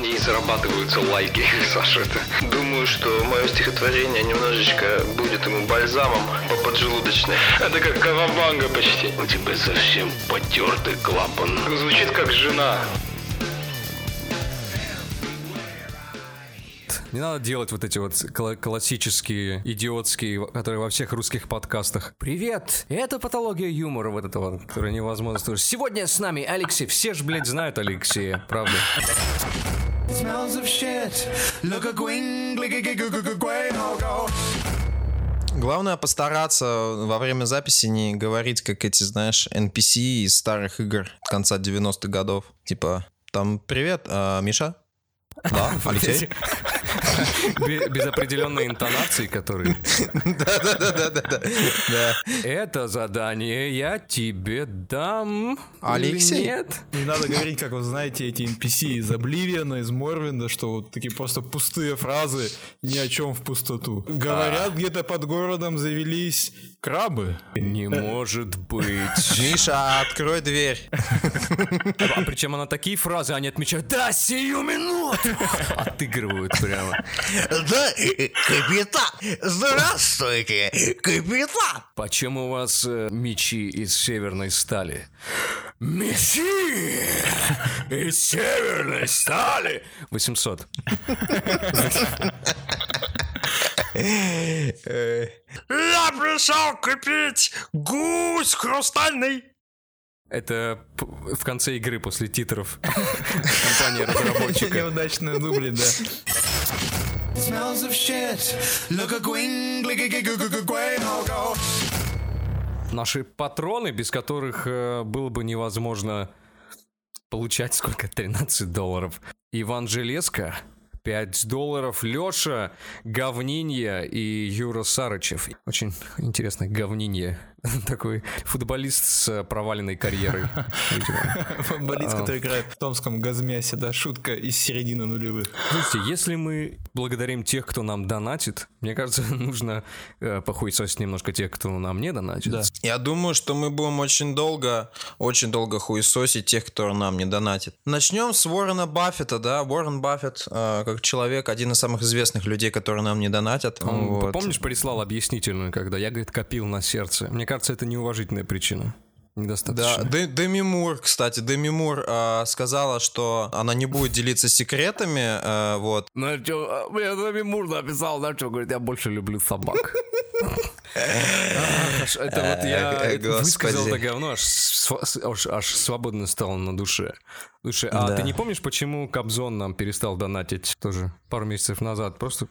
не зарабатываются лайки, Саша. Это. Думаю, что мое стихотворение немножечко будет ему бальзамом по поджелудочной. Это как кавабанга почти. У тебя совсем потертый клапан. Звучит как жена. Не надо делать вот эти вот кла- классические, идиотские, которые во всех русских подкастах. Привет! Это патология юмора вот этого, который невозможно слушать. Сегодня с нами Алексей. Все ж, блядь, знают Алексея, правда? Smells of shit. Look a gwing, glicky, glicky, glicky, gway, ho, go. Главное постараться во время записи не говорить, как эти, знаешь, NPC из старых игр конца 90-х годов. Типа, там, привет, а, Миша? Да, Алексей? Бе- Без определенной интонации, которые... Да-да-да-да-да. Да. Это задание я тебе дам. Алексей? Нет? Не надо говорить, как вы знаете, эти NPC из Обливиана, из Морвинда, что вот такие просто пустые фразы ни о чем в пустоту. Говорят, где-то под городом завелись крабы. Не может быть. Миша, открой дверь. А причем она такие фразы, они отмечают «Да, сию минуту!» Отыгрывают прямо. Да, капитан, здравствуйте, капитан. Почему у вас э, мечи из северной стали? Мечи из северной стали! 800. Я пришел купить гусь хрустальный. Это в конце игры после титров компания разработчика. Неудачные дубли, да. Smells of shit. Look a. Наши патроны, без которых э, было бы невозможно получать сколько? 13 долларов. Иван Железко, 5 долларов. Леша, Говнинья и Юра Сарычев. Очень интересно, Говнинья. Такой футболист с э, проваленной карьерой. Футболист, который играет в томском газмясе, да, шутка из середины нулевых. Слушайте, если мы благодарим тех, кто нам донатит, мне кажется, нужно э, похуесосить немножко тех, кто нам не донатит. Да. Я думаю, что мы будем очень долго, очень долго хуесосить тех, кто нам не донатит. Начнем с Уоррена Баффета, да. Уоррен Баффет, э, как человек, один из самых известных людей, которые нам не донатят. Он, Вот. Помнишь, прислал объяснительную, когда я, говорит, копил на сердце? Мне кажется, это неуважительная причина. Да, Недостаточно. Де- Деми Мур, кстати, Деми Мур э, сказала, что она не будет делиться секретами, э, вот. Ну, что, мне Дами Мур написал, знаешь, что, говорит, я больше люблю собак. Это вот я Э, высказал господи. это говно, аж св- аж аж свободно стало на душе. Слушай, а Да. ты не помнишь, почему Кобзон нам перестал донатить тоже пару месяцев назад? Просто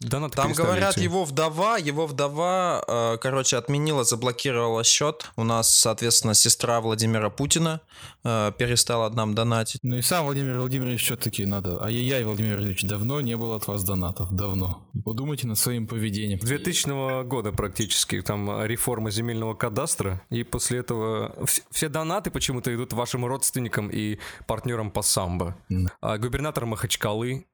донаты Там говорят, его вдова, его вдова, э, короче, отменила, заблокировала счет. У нас, соответственно, сестра Владимира Путина э, перестала нам донатить. Ну и сам Владимир Владимирович все-таки надо. Ай-яй-яй, Владимир Владимирович, давно не было от вас донатов, давно. Подумайте над своим поведением. 2000 года практически, там реформа земельного кадастра, и после этого вс- все донаты почему-то идут вашим родственникам и партнерам по самбо. А губернатор Махачкалы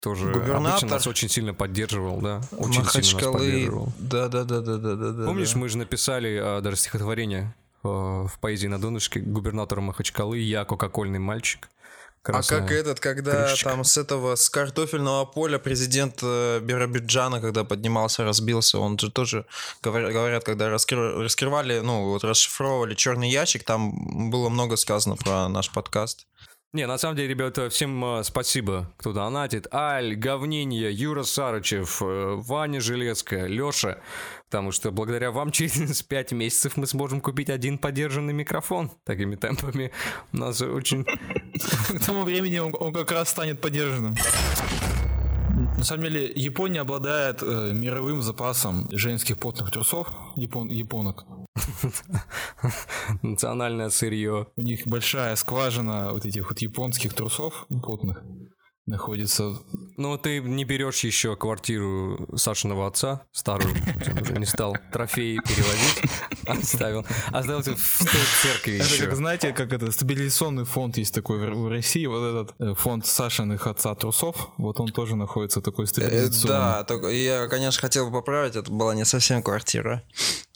тоже Губернатор обычно нас очень сильно поддерживал, да, очень сильно нас Махачкалы. поддерживал. Да, да, да, да, да, да. Помнишь, да. мы же написали а, даже стихотворение э, в поэзии на донышке губернатора Махачкалы «Я кока-кольный мальчик». А как этот, когда крышечка. там с этого, с картофельного поля президент э, Биробиджана, когда поднимался, разбился, он же тоже, говорят, говорят когда раскры- раскрывали, ну, вот расшифровывали черный ящик, там было много сказано про наш подкаст. Не, на самом деле, ребята, всем э, спасибо, кто донатит. Аль, Говнинья, Юра Сарычев, э, Ваня Железка, Леша. Потому что благодаря вам через 5 месяцев мы сможем купить один подержанный микрофон. Такими темпами у нас очень... К тому времени он, как раз станет поддержанным. На самом деле, Япония обладает э, мировым запасом женских потных трусов, япон, японок. Национальное сырье. У них большая скважина вот этих вот японских трусов потных находится. Ну, ты не берешь еще квартиру Сашиного отца, старую, он уже не стал трофеи перевозить, оставил. Оставил тебя в той церкви Это еще. как, знаете, как это, стабилизационный фонд есть такой в России, вот этот э, фонд Сашиных отца трусов, вот он тоже находится такой Э, стабилизационный. Да, только я, конечно, хотел бы поправить, это была не совсем квартира.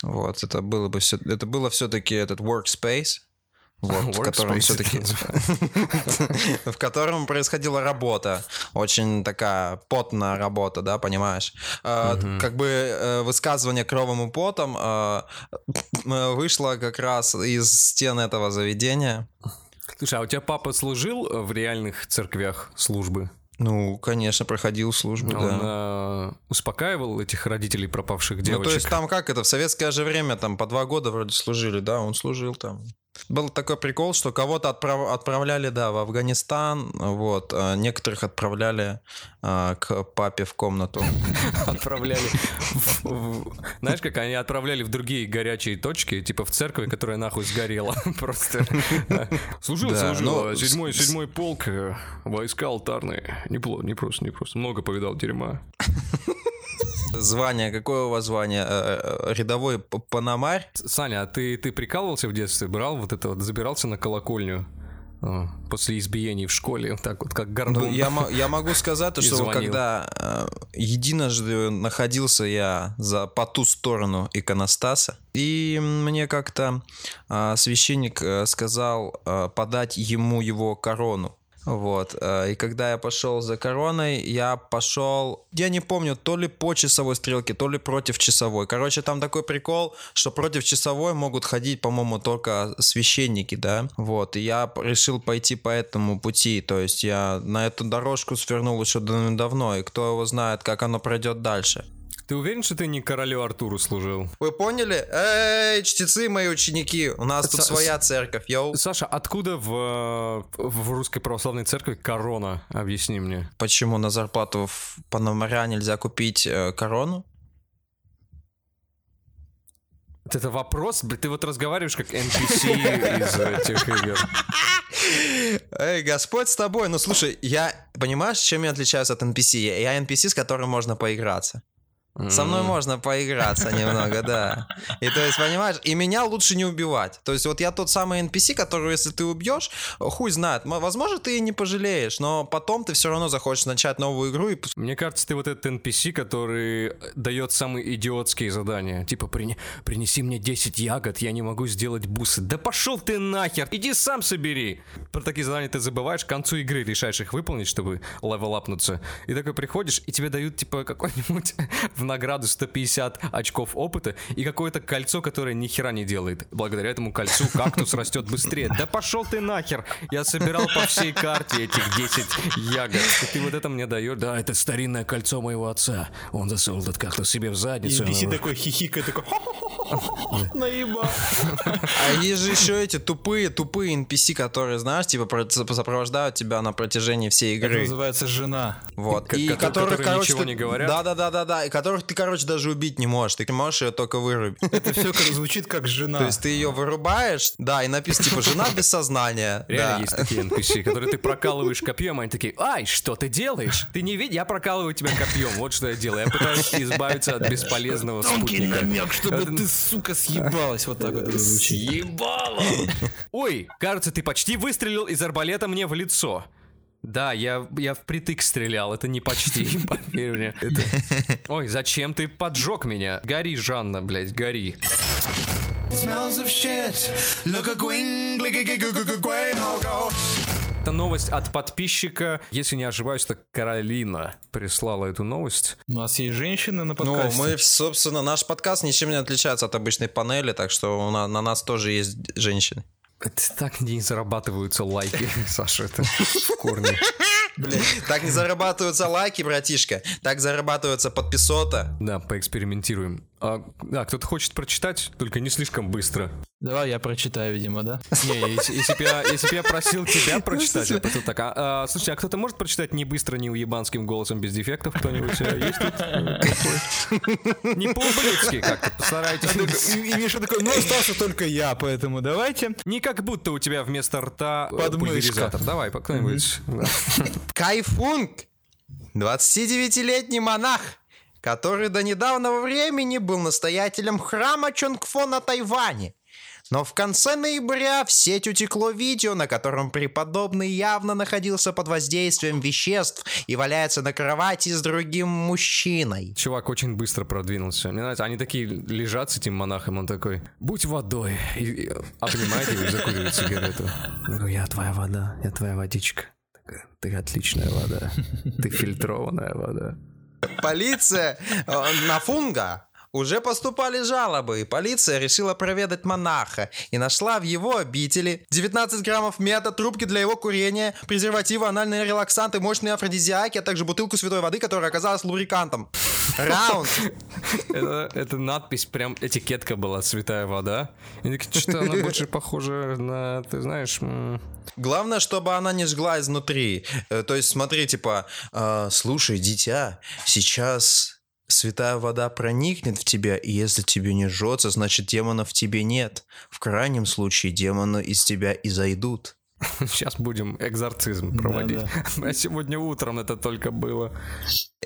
Вот, это было бы все, это было все-таки этот workspace. Вот, в котором все-таки... В котором происходила работа. Очень такая потная работа, да, понимаешь? А, Как бы э, высказывание кровом и потом э, э, вышло как раз из стен этого заведения. Слушай, а у тебя папа служил э, в реальных церквях службы? Ну, конечно, проходил службу, Он да. э, успокаивал этих родителей пропавших девочек? Ну, то есть там как это, в советское же время там по два года вроде служили, да, он служил там. Был такой прикол, что кого-то отправ- отправляли, да, в Афганистан, вот, а некоторых отправляли а, к папе в комнату. отправляли. Знаешь, как они отправляли в другие горячие точки, типа в церковь, которая нахуй сгорела. Просто. Служил, служил. ну, а Седьмой, седьмой полк, э, войска алтарные. Неплохо, не просто, не просто. Много повидал дерьма. Звание, какое у вас звание? Э, э, Рядовой п- панамарь? Саня, а ты, ты прикалывался в детстве? Брал вот это вот, забирался на колокольню? После избиений в школе, так вот, как Ну, гордон. я, я могу сказать, что когда э, единожды находился я за по ту сторону иконостаса, и мне как-то э, священник э, сказал э, подать ему его корону. Вот. э, И когда я пошел за короной, я пошел, я не помню, то ли по часовой стрелке, то ли против часовой. Короче, там такой прикол, что против часовой могут ходить, по-моему, только священники, да. Вот. И я решил пойти по этому пути. То есть я на эту дорожку свернул еще дав- давно, и кто его знает, как оно пройдет дальше. Ты уверен, что ты не королю Артуру служил? Вы поняли? Эй, чтецы мои ученики, у нас тут Са- своя церковь, йоу. Саша, откуда в, в русской православной церкви корона? Объясни мне. Почему на зарплату в Панамаря нельзя купить э, корону? Вот Это вопрос, блин, ты вот разговариваешь как NPC из э, тех игр. Эй, Господь с тобой. Ну, слушай, я... Понимаешь, чем я отличаюсь от NPC? Я NPC, с которым можно поиграться. Со мной можно поиграться немного, да. И то есть, понимаешь, и меня лучше не убивать. То есть, вот я тот самый NPC, которого, если ты убьешь, хуй знает. Возможно, ты и не пожалеешь, но потом ты все равно захочешь начать новую игру и Мне кажется, ты вот этот NPC, который дает самые идиотские задания. Типа, «Прини- принеси мне 10 ягод, я не могу сделать бусы. Да пошел ты нахер, иди сам собери. Про такие задания ты забываешь, к концу игры решаешь их выполнить, чтобы level апнуться. И такой приходишь, и тебе дают, типа, какой-нибудь в награду 150 очков опыта и какое-то кольцо, которое ни хера не делает. Благодаря этому кольцу кактус растет быстрее. Да пошел ты нахер! Я собирал по всей карте этих 10 ягод. И ты вот это мне даешь. Да, это старинное кольцо моего отца. Он засунул этот кактус себе в И задницу. NPC такой хихикает, такой... Наебал. А есть же еще эти тупые, тупые NPC, которые, знаешь, типа про- сопровождают тебя на протяжении всей Это игры. называется жена. Вот. И которые короче, ничего не говорят? Да, да, да, да, да. И которых ты, короче, даже убить не можешь. Ты можешь ее только вырубить. Это все звучит как жена. То есть ты ее вырубаешь, да, и написано типа жена без сознания. Реально да. есть такие NPC, которые ты прокалываешь копьем, они такие, ай, что ты делаешь? Ты не видишь? Я прокалываю тебя копьем, вот что я делаю. Я пытаюсь избавиться от бесполезного Тонкий спутника. намек, чтобы ты, сука, съебалась. Вот так вот. Ебало! Ой, кажется, ты почти выстрелил из арбалета мне в лицо. Да, я, я впритык стрелял, это не почти, поверь мне. Это- Ой, зачем ты поджег меня? Гори, Жанна, блядь, гори. Это новость от подписчика. Если не ошибаюсь, то Каролина прислала эту новость. У нас есть женщины на Ну, подкасте. мы, собственно, наш подкаст ничем не отличается от обычной панели, так что на, на нас тоже есть женщины. Это так не зарабатываются лайки, Саша, это в корне. Так не зарабатываются лайки, братишка. Так зарабатывается подписота. Да, поэкспериментируем. А, да, кто-то хочет прочитать, только не слишком быстро. Давай я прочитаю, видимо, да? Не, если, бы я, если я просил тебя прочитать, я просто так. А, а, слушайте, а кто-то может прочитать не быстро, не уебанским голосом без дефектов? Кто-нибудь э, есть тут? Не по-ублюдски как-то, постарайтесь. И, Миша такой, ну остался только я, поэтому давайте. Не как будто у тебя вместо рта э, пульверизатор. Давай, по- кто-нибудь. Кайфунг, 29-летний монах, который до недавнего времени был настоятелем храма Чонгфо на Тайване. Но в конце ноября в сеть утекло видео, на котором преподобный явно находился под воздействием веществ и валяется на кровати с другим мужчиной. Чувак очень быстро продвинулся. Мне нравится, они такие лежат с этим монахом, он такой, будь водой. И, и обнимает его и закуривает сигарету. Я говорю, я твоя вода, я твоя водичка. Такая, Ты отличная вода. Ты фильтрованная вода. Полиция э, на фунга уже поступали жалобы, и полиция решила проведать монаха и нашла в его обители 19 граммов мета, трубки для его курения, презервативы, анальные релаксанты, мощные афродизиаки, а также бутылку святой воды, которая оказалась лубрикантом. Раунд. Это, это надпись, прям этикетка была «Святая вода». И что-то она больше похожа на, ты знаешь... Главное, чтобы она не жгла изнутри. Э, То есть, смотри, типа, «А, слушай, дитя, сейчас святая вода проникнет в тебя, и если тебе не жжется, значит демонов в тебе нет. В крайнем случае демоны из тебя и зайдут. Сейчас будем экзорцизм проводить. А сегодня утром это только было.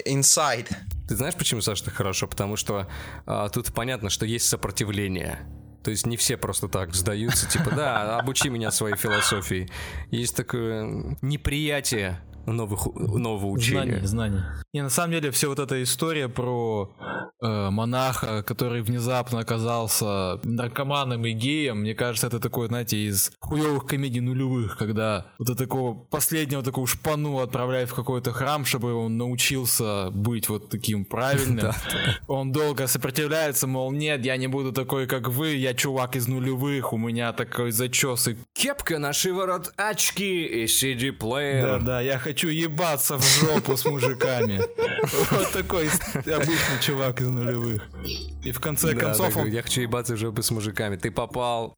Inside. Ты знаешь, почему, Саша, это хорошо? Потому что а, тут понятно, что есть сопротивление. То есть не все просто так сдаются, типа, да, обучи меня своей философии. Есть такое неприятие новых, нового учения. Знания, знания. И на самом деле все вот эта история про э, монаха, который внезапно оказался наркоманом и геем, мне кажется, это такое, знаете, из хуевых комедий нулевых, когда вот это такого последнего такого шпану отправляют в какой-то храм, чтобы он научился быть вот таким правильным. Он долго сопротивляется, мол, нет, я не буду такой, как вы, я чувак из нулевых, у меня такой зачес и Кепка на шиворот, очки и CD-плеер. да, да, я хочу ебаться в жопу с мужиками. Вот такой обычный чувак из нулевых. И в конце концов он я хочу ебаться в жопу с мужиками. Ты попал.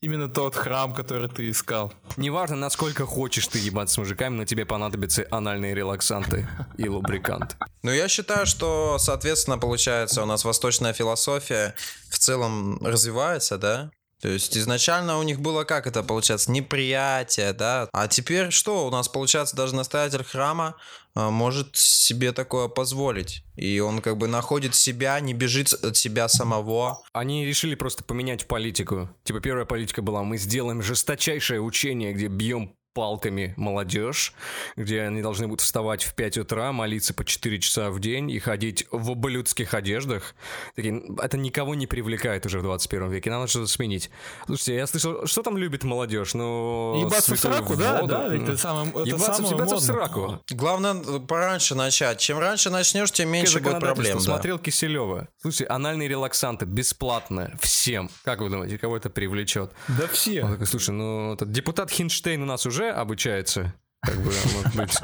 именно тот храм, который ты искал. Неважно, насколько хочешь ты ебаться с мужиками, но тебе понадобятся анальные релаксанты и лубрикант. Ну, я считаю, что, соответственно, получается, у нас восточная философия в целом развивается, да? То есть изначально у них было как это получается, неприятие, да? А теперь что? У нас получается даже настоятель храма а, может себе такое позволить. И он как бы находит себя, не бежит от себя самого. Они решили просто поменять политику. Типа первая политика была, мы сделаем жесточайшее учение, где бьем палками молодежь, где они должны будут вставать в 5 утра, молиться по 4 часа в день и ходить в ублюдских одеждах. Такие, это никого не привлекает уже в 21 веке, надо что-то сменить. Слушайте, я слышал, что там любит молодежь? Ну, Ебаться в сраку, да, воду. да, ведь это самое- это Ебаться, самое в сраку. Главное э, пораньше начать. Чем раньше начнешь, тем меньше будет проблем. да. Смотрел Киселева. Слушай, анальные релаксанты бесплатно всем. Как вы думаете, кого это привлечет? Да Он все. такой, слушай, ну этот депутат Хинштейн у нас уже обучается. Как бы, может быть.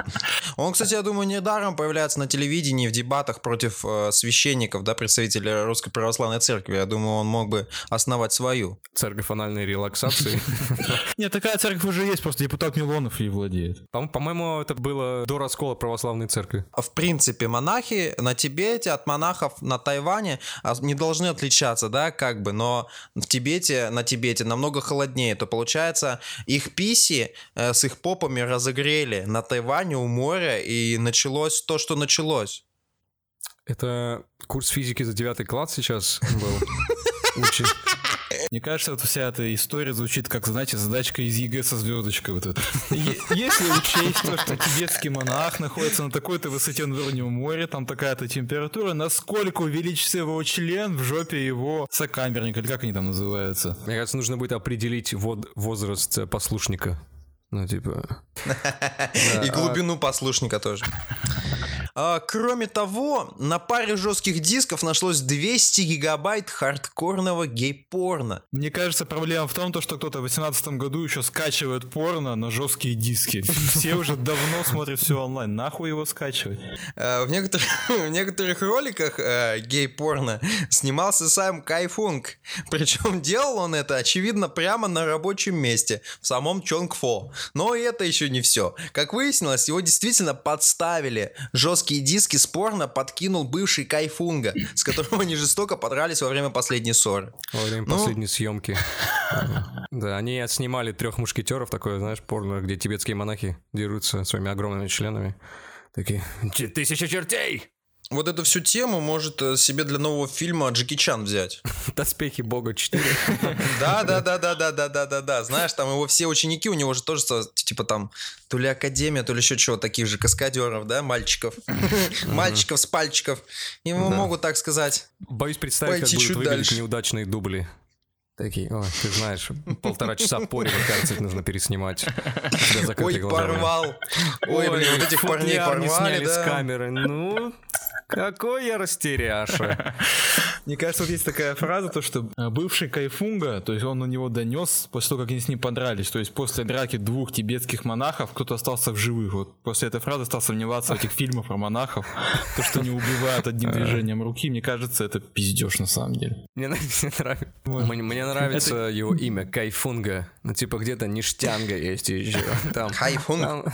Он, кстати, я думаю, недаром появляется на телевидении в дебатах против э, священников, да, представителей Русской Православной Церкви. Я думаю, он мог бы основать свою. Церковь анальной релаксации. Нет, такая церковь уже есть, просто депутат Милонов ей владеет. По- По-моему, это было до раскола православной церкви. В принципе, монахи на Тибете от монахов на Тайване а, не должны отличаться, да, как бы, но в Тибете, на Тибете намного холоднее, то получается их писи э, с их попами разогрели на Тайване у моря, и началось то, что началось. Это курс физики за девятый класс сейчас был. Мне кажется, вот вся эта история звучит как, знаете, задачка из ЕГЭ со звездочкой вот эта. Е- Если учесть то, что тибетский монах находится на такой-то высоте над уровнем моря, там такая-то температура, насколько увеличится его член в жопе его сокамерника, или как они там называются? Мне кажется, нужно будет определить вод- возраст э, послушника. Ну, типа... И глубину послушника тоже. А, кроме того, на паре жестких дисков нашлось 200 гигабайт хардкорного гей-порно. Мне кажется, проблема в том, то, что кто-то в 2018 году еще скачивает порно на жесткие диски. Все уже давно смотрят все онлайн. Нахуй его скачивать? Э, В некоторых, в некоторых роликах э, гей-порно снимался сам Кайфунг. Причем делал он это, очевидно, прямо на рабочем месте, в самом Чонгфо. Но и это еще не все. Как выяснилось, его действительно подставили. Жесткие диски с порно подкинул бывший Кайфунга, с которым они жестоко подрались во время последней ссоры. Во время Ну. последней съемки. Да, они снимали трех мушкетеров, такое, знаешь, порно, где тибетские монахи дерутся своими огромными членами. Такие, «Ч- тысяча чертей! Вот эту всю тему может э, себе для нового фильма Джеки Чан взять. Доспехи Бога 4. Да, да, да, да, да, да, да, да, да. Знаешь, там его все ученики, у него же тоже типа там то ли академия, то ли еще чего, таких же каскадеров, да, мальчиков. Мальчиков с пальчиков. Ему могут так сказать. Боюсь представить, как будут выглядеть неудачные дубли. Такие, ой, ты знаешь, полтора часа порева, кажется, нужно переснимать. Ой, закрытые глаза. порвал. Ой, блин, вот этих парней порвали, сняли с да. камеры. Ну, какой я растеряша. Мне кажется, вот есть такая фраза, то что бывший Кайфунга, то есть он на него донес после того, как они с ним подрались, то есть после драки двух тибетских монахов кто-то остался в живых. Вот после этой фразы стал сомневаться в этих фильмах про монахов, то, что не убивают одним движением руки, мне кажется, это пиздеж на самом деле. Мне нравится, мне, мне нравится его имя Кайфунга. Ну, типа, где-то Ништянга есть еще. Там, Кайфунг. Там,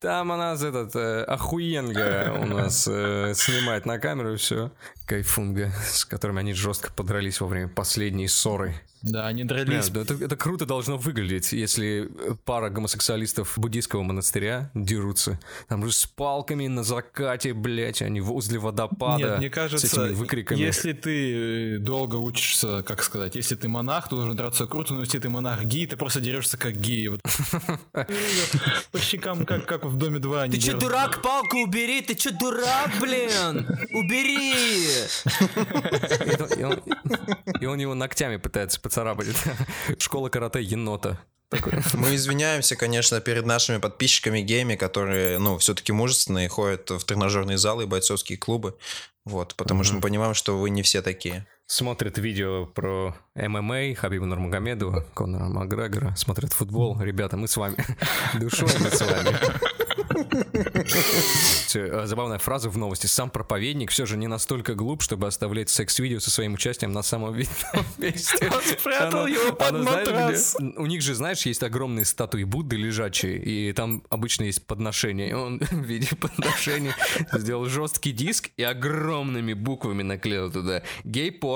там у нас этот э, охуенга у нас э, снимает на камеру все. Кайфунга, с которыми они жестко подрались во время последней ссоры. Да, они дрались. да это, это круто должно выглядеть, если э, пара гомосексуалистов буддийского монастыря дерутся. Там же с палками на закате, блять, они возле водопада. Нет, мне с кажется, этими выкриками. если ты э, долго учишься, как сказать, если ты монах, то должен драться круто, но если ты монах гей, ты просто дерешься как гей. Вот. По щекам, как, как в Доме 2. Ты чё, дурак, палку убери? Ты чё, дурак, блин? Убери! И он, и он его ногтями пытается поцарапать. Школа карате енота. Такой. Мы извиняемся, конечно, перед нашими подписчиками гейми, которые, ну, все-таки мужественные, ходят в тренажерные залы и бойцовские клубы. Вот, потому что мы понимаем, что вы не все такие. Смотрят видео про ММА, Хабиба Нурмагомедова, Конора Макгрегора, смотрят футбол. Ребята, мы с вами. Душой мы с вами. Э, Забавная фраза в новости. Сам проповедник все же не настолько глуп, чтобы оставлять секс-видео со своим участием на самом видном месте. Он спрятал Оно- его под оно знаешь, матрас. где? У них же, знаешь, есть огромные статуи Будды лежачие, и там обычно есть подношение. Он в виде подношения сделал жесткий диск и огромными буквами наклеил туда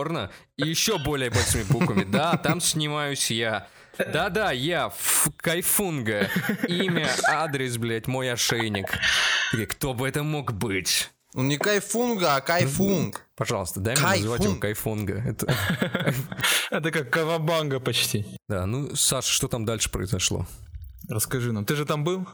гей-порно и еще более большими буквами. Да, там снимаюсь я. Да-да, я, Ф- Кайфунга. Имя, адрес, блядь, мой ошейник. Кто бы это мог быть? Он не кайфунга, а кайфунг. Пожалуйста, дай мне называть его Кайфунга. Это- Это как Кавабанга почти. Да, ну, Саша, что там дальше произошло? Расскажи нам, ты же там был?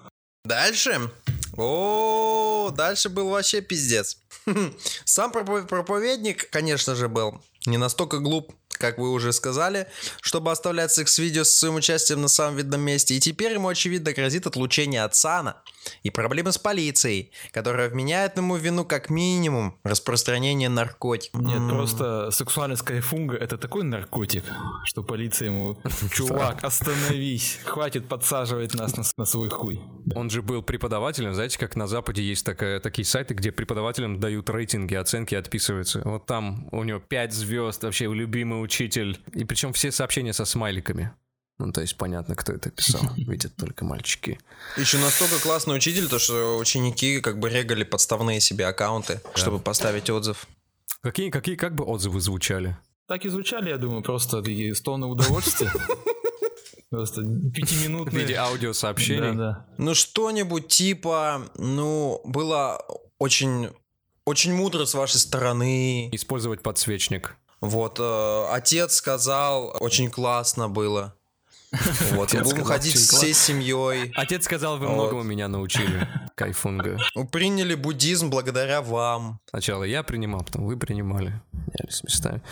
Дальше? О, дальше был вообще пиздец. Сам пропо- проповедник, конечно же, был не настолько глуп, как вы уже сказали, чтобы оставлять секс-видео с своим участием на самом видном месте. И теперь ему, очевидно, грозит отлучение от сана и проблемы с полицией, которая вменяет ему вину как минимум распространение наркотиков. Нет, просто сексуальность кайфунга это такой наркотик, что полиция ему... Чувак, остановись, хватит подсаживать нас на, на свой хуй. Он же был преподавателем, знаете, как на Западе есть такая, такие сайты, где преподавателям дают рейтинги, оценки отписываются. Вот там у него 5 звезд, вообще любимый учитель. И причем все сообщения со смайликами. Ну, то есть понятно, кто это писал. Видят только мальчики. Еще настолько классный учитель, то что ученики как бы регали подставные себе аккаунты, чтобы поставить отзыв. Какие, какие как бы отзывы звучали? Так и звучали, я думаю, просто такие стоны удовольствия. Просто В пятиминутные. виде аудиосообщений? Да, Ну, что-нибудь типа, ну, было очень, очень мудро с вашей стороны. Использовать подсвечник. Вот, э, отец сказал, очень классно было. Вот, Отец будем ходить всей семьей. Отец сказал, вы многому меня научили. Кайфунга. Приняли буддизм благодаря вам. Сначала я принимал, потом вы принимали. Менялись местами.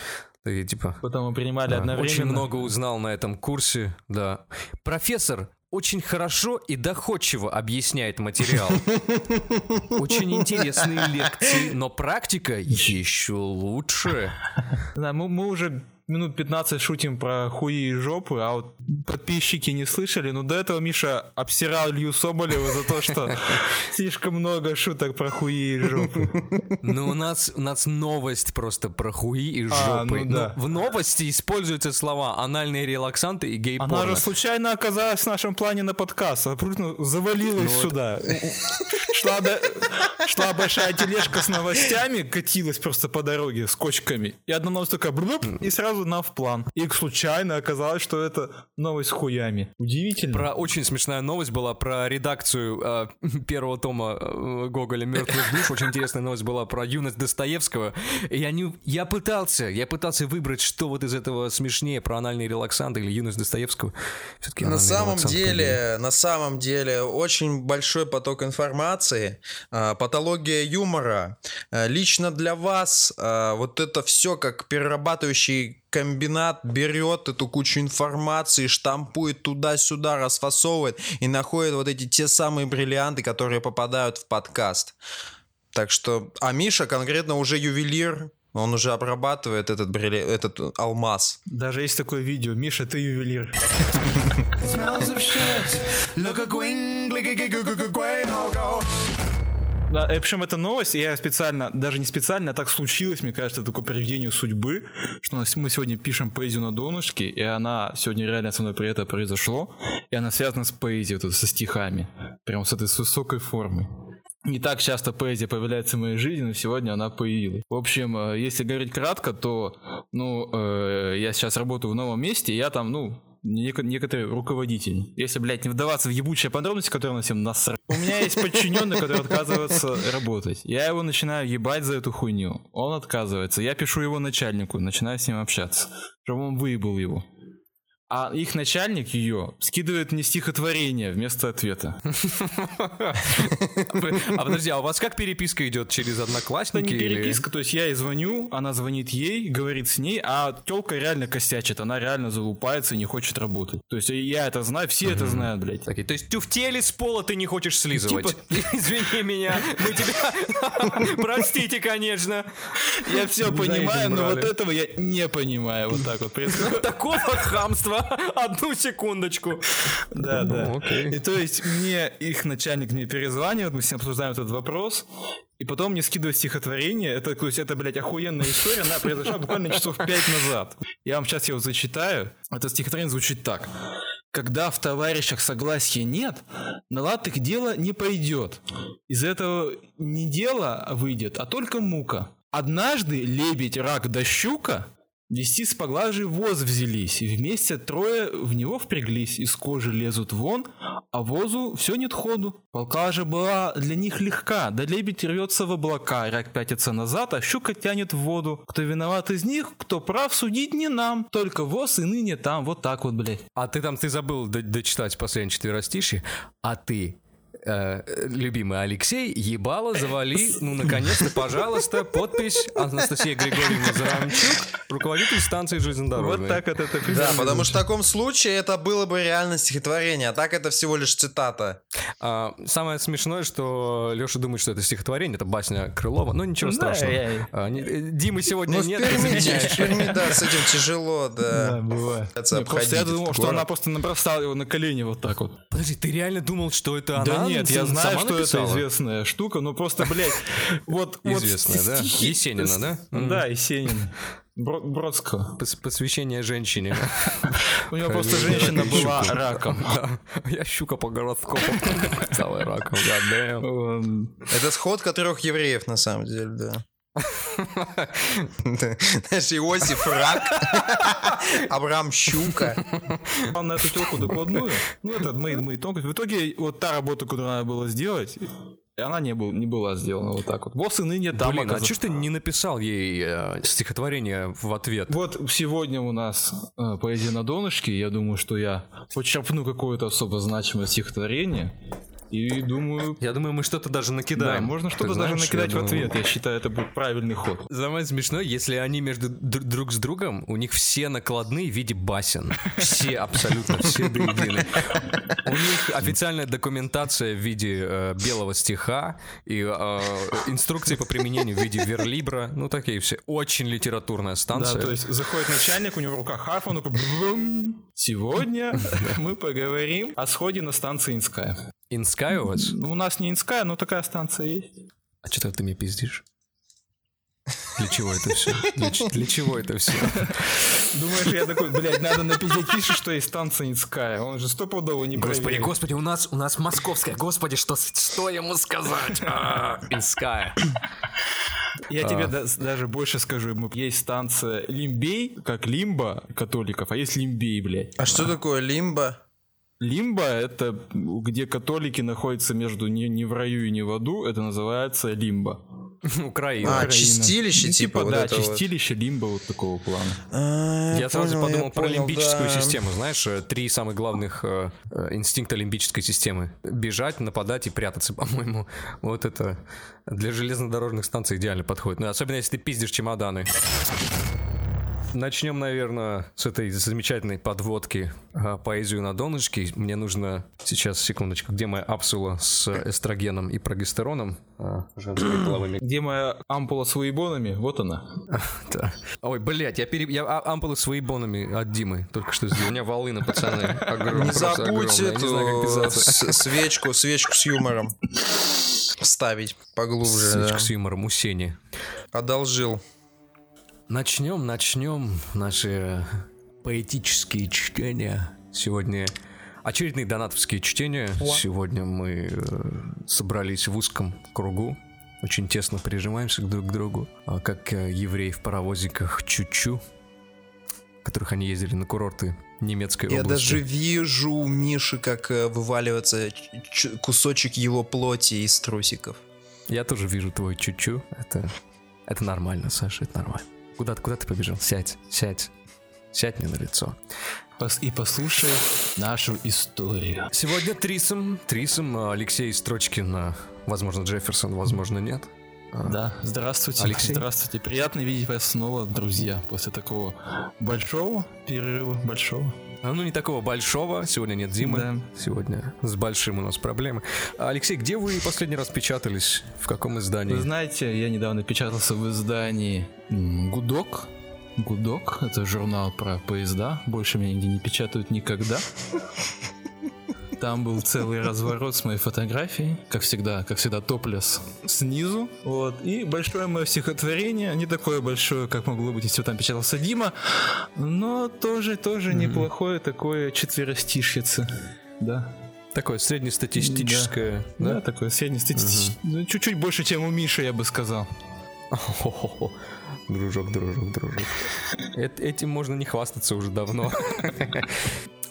И типа, Потом мы принимали Да, одновременно. Очень много узнал на этом курсе, да. Профессор очень хорошо и доходчиво объясняет материал. Очень интересные лекции, но практика еще лучше. Да, мы, мы уже минут 15 шутим про хуи и жопы, а вот подписчики не слышали, но до этого Миша обсирал Илью Соболева за то, что слишком много шуток про хуи и жопы. Ну, у нас, у нас новость просто про хуи и жопы. А, ну да. В новости используются слова анальные релаксанты и гей-порно. Она же случайно оказалась в нашем плане на подкаст, а просто завалилась сюда. Шла, до- шла большая тележка с новостями, катилась просто по дороге с кочками. И одна новость такая и сразу на в план. И случайно оказалось, что это новость с хуями. Удивительно. Про очень смешная новость была про редакцию э, первого тома э, Гоголя «Мертвых душ». Очень интересная новость была про юность Достоевского. Я, не, я пытался, я пытался выбрать, что вот из этого смешнее, про анальный релаксант или юность Достоевского. Все-таки На самом деле, на самом деле, очень большой поток информации, а, патология юмора. А, Лично для вас а, вот это все как перерабатывающий комбинат берет эту кучу информации, штампует туда-сюда, расфасовывает и находит вот эти те самые бриллианты, которые попадают в подкаст. Так что, а Миша конкретно уже ювелир, он уже обрабатывает этот, брилли... этот алмаз. Даже есть такое видео. Миша, ты ювелир. Да, и причем эта новость, я специально, даже не специально, а так случилось, мне кажется, такое проведение судьбы, что мы сегодня пишем поэзию на донышке, и она сегодня реально со мной при это произошло, и она связана с поэзией, вот, со стихами, прям с этой с высокой формой. Не так часто поэзия появляется в моей жизни, но сегодня она появилась. В общем, э, если говорить кратко, то, ну, э, я сейчас работаю в новом месте, и я там, ну, неко- некоторый руководитель. Если, блядь, не вдаваться в ебучие подробности, которые на всем насрать. У меня есть подчиненный, который отказывается работать. Я его начинаю ебать за эту хуйню. Он отказывается. Я пишу его начальнику, начинаю с ним общаться. Чтобы он выебал его. А их начальник ее скидывает мне стихотворение вместо ответа. А подожди, а у вас как переписка идет через одноклассники? не переписка, то есть я ей звоню, она звонит ей, говорит с ней, а телка реально косячит, она реально залупается и не хочет работать. То есть я это знаю, все это знают, блядь. То есть тюфтели с пола ты не хочешь слизывать? Типа- Извини меня, мы тебя... Простите, конечно. Я все понимаю, но вот этого я не понимаю. Вот так вот происходит. Такого хамства. Одну секундочку. Да, да. Ну, окей. И то есть мне их начальник мне перезванивает, мы с ним обсуждаем этот вопрос, и потом мне скидывает стихотворение. Это, то есть, это, блядь, охуенная история, она произошла буквально часов пять назад. Я вам сейчас его зачитаю. Это стихотворение звучит так. Когда в товарищах согласия нет, на лад их дело не пойдет. Из этого не дело выйдет, а только мука. Однажды лебедь, рак да щука Вести с поглажей воз взялись, и вместе трое в него впряглись, из кожи лезут вон, а возу все нет ходу. Полка же была для них легка, да лебедь рвется в облака, рак пятится назад, а щука тянет в воду. Кто виноват из них, кто прав, судить не нам, только воз и ныне там, вот так вот, блядь. А ты там, ты забыл до- дочитать последнее четверостишье, а ты, э, любимый Алексей, ебало завали, ну, наконец-то, пожалуйста, подпись Анастасия Григорьевна Зарамчук, руководитель станции железнодорожной. Вот так вот это Да, потому что в таком случае это было бы реально стихотворение, а так это всего лишь цитата. А, самое смешное, что Леша думает, что это стихотворение, это басня Крылова, но ничего Да, страшного. я- А, не- Димы сегодня Ну, нет, Перми, да, с этим тяжело, Да, да. бывает. Просто я думал, что она просто набросала его на колени вот так вот. Подожди, ты реально думал, что это она? Да нет, я сама знаю, что написала? это известная штука, но просто, блядь, вот... вот Известная, да? стихи- Есенина, да? Да, Есенина. Бро- Бродского. Пос- Посвящение женщине. У него просто женщина была раком. Я щука по гороскопу. Целый раком. Он- Это сходка трех евреев, на самом деле, да. Знаешь, Иосиф Рак, Абрам Щука. Он на эту телку докладную. Ну, это мои, мои тонкости. В итоге, вот та работа, которую надо было сделать, и она не, был, не была сделана вот так вот. Босс и ныне там Блин, а оказался. что ж ты не написал ей э, стихотворение в ответ? Вот сегодня у нас э, поэзия на донышке. Я думаю, что я почерпну какое-то особо значимое стихотворение. И думаю, Я думаю, мы что-то даже да, накидаем. можно Ты что-то даже знаешь, накидать в думаю, ответ. Я считаю, это будет правильный ход. Самое смешное, если они между др- друг с другом, у них все накладные в виде басен. Все, абсолютно, все до единой. У них официальная документация в виде э, белого стиха и э, инструкции по применению в виде верлибра. Ну, такие все. Очень литературная Да, станция. то есть заходит начальник, у него в руках харф, он такой... Сегодня мы поговорим о сходе на станции Инская. Инскай у вас? Ну, У нас не Инская, но такая станция есть. А что ты мне пиздишь? Для чего это все? Для, для чего это все? Думаешь, я такой, блядь, надо напиздеть Тише, что есть станция Инская. Он же стопудово не Господи, проверит. господи, у нас, у нас московская. Господи, что, что ему сказать? А, Инская. Я А, тебе да- даже больше скажу, ему есть станция Лимбей, как Лимба католиков, а есть Лимбей, блядь. А что такое лимба? Лимба — это где католики находятся между не, не в раю и не в аду, это называется Лимба. Украина. А, чистилище, Ну, типа, вот да, вот. чистилище Лимба вот такого плана. А, Я сразу понял, подумал я про понял, лимбическую да. систему. Знаешь, э, три самых главных э, э, инстинкта лимбической системы. Бежать, нападать и прятаться, по-моему. Вот это для железнодорожных станций идеально подходит. Ну, особенно если ты пиздишь чемоданы. Начнем, наверное, с этой замечательной подводки а, поэзию на донышке. Мне нужно сейчас, секундочку, где моя апсула с эстрогеном и прогестероном? А, Где моя ампула с воебонами? Вот она. Да. Ой, блядь, я, пере... я а- ампулы с воебонами от Димы только что сделал. У меня волны, пацаны. Огромные, Не забудь эту свечку, свечку с юмором ставить поглубже. Свечку да. с юмором у Сени. Одолжил. Начнем, начнем наши поэтические чтения. Сегодня очередные донатовские чтения. Сегодня мы э, собрались в узком кругу. Очень тесно прижимаемся друг к другу. а, Как э, евреи в паровозиках Чучу, в которых они ездили на курорты немецкой Я области. даже вижу у Миши, как э, вываливается кусочек его плоти из трусиков. Я тоже вижу твой чучу. Это, это нормально, Саша, это нормально. Куда, куда ты побежал? Сядь, сядь. Сядь мне на лицо. И послушай нашу историю. Сегодня Трисом. Трисом а, Алексей Строчкин. Возможно, Джефферсон, возможно, нет. А, Да, здравствуйте. Алексей? Здравствуйте. Приятно видеть вас снова, друзья, после такого большого перерыва, большого. А, Ну, не такого большого. Сегодня нет Димы. Да. Сегодня с большим у нас проблемы. Алексей, где вы последний раз печатались? В каком издании? Вы знаете, я недавно печатался в издании «Гудок». «Гудок» — это журнал про поезда. Больше меня нигде не печатают никогда. Там был целый разворот с моей фотографией, как всегда, как всегда топлес снизу, вот, и большое мое стихотворение, не такое большое, как могло быть, если бы там печатался Дима, но тоже, тоже неплохое такое четверостишьице, да. Такое среднестатистическое. Да, Да? такое среднестатистическое, ну, чуть-чуть больше, чем у Миши, я бы сказал. Хо-хо-хо. Дружок, дружок, дружок. Эт- Этим можно не хвастаться уже давно.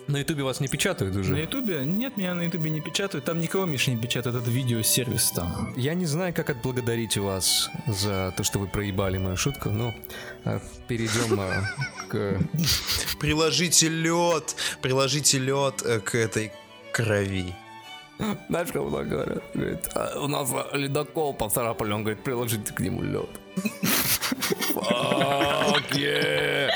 На ютубе вас не печатают На уже? ютубе? Нет, меня на ютубе не печатают. Там никого, Миша, не печатает. Это видеосервис там. Я не знаю, как отблагодарить вас за то, что вы проебали мою шутку, но а, перейдем а, к... Приложите лед, приложите лед э, к этой крови. Знаешь, как много говорят? Говорит, «А, у нас ледокол поцарапали, он говорит, приложите к нему лед. Fuck yeah!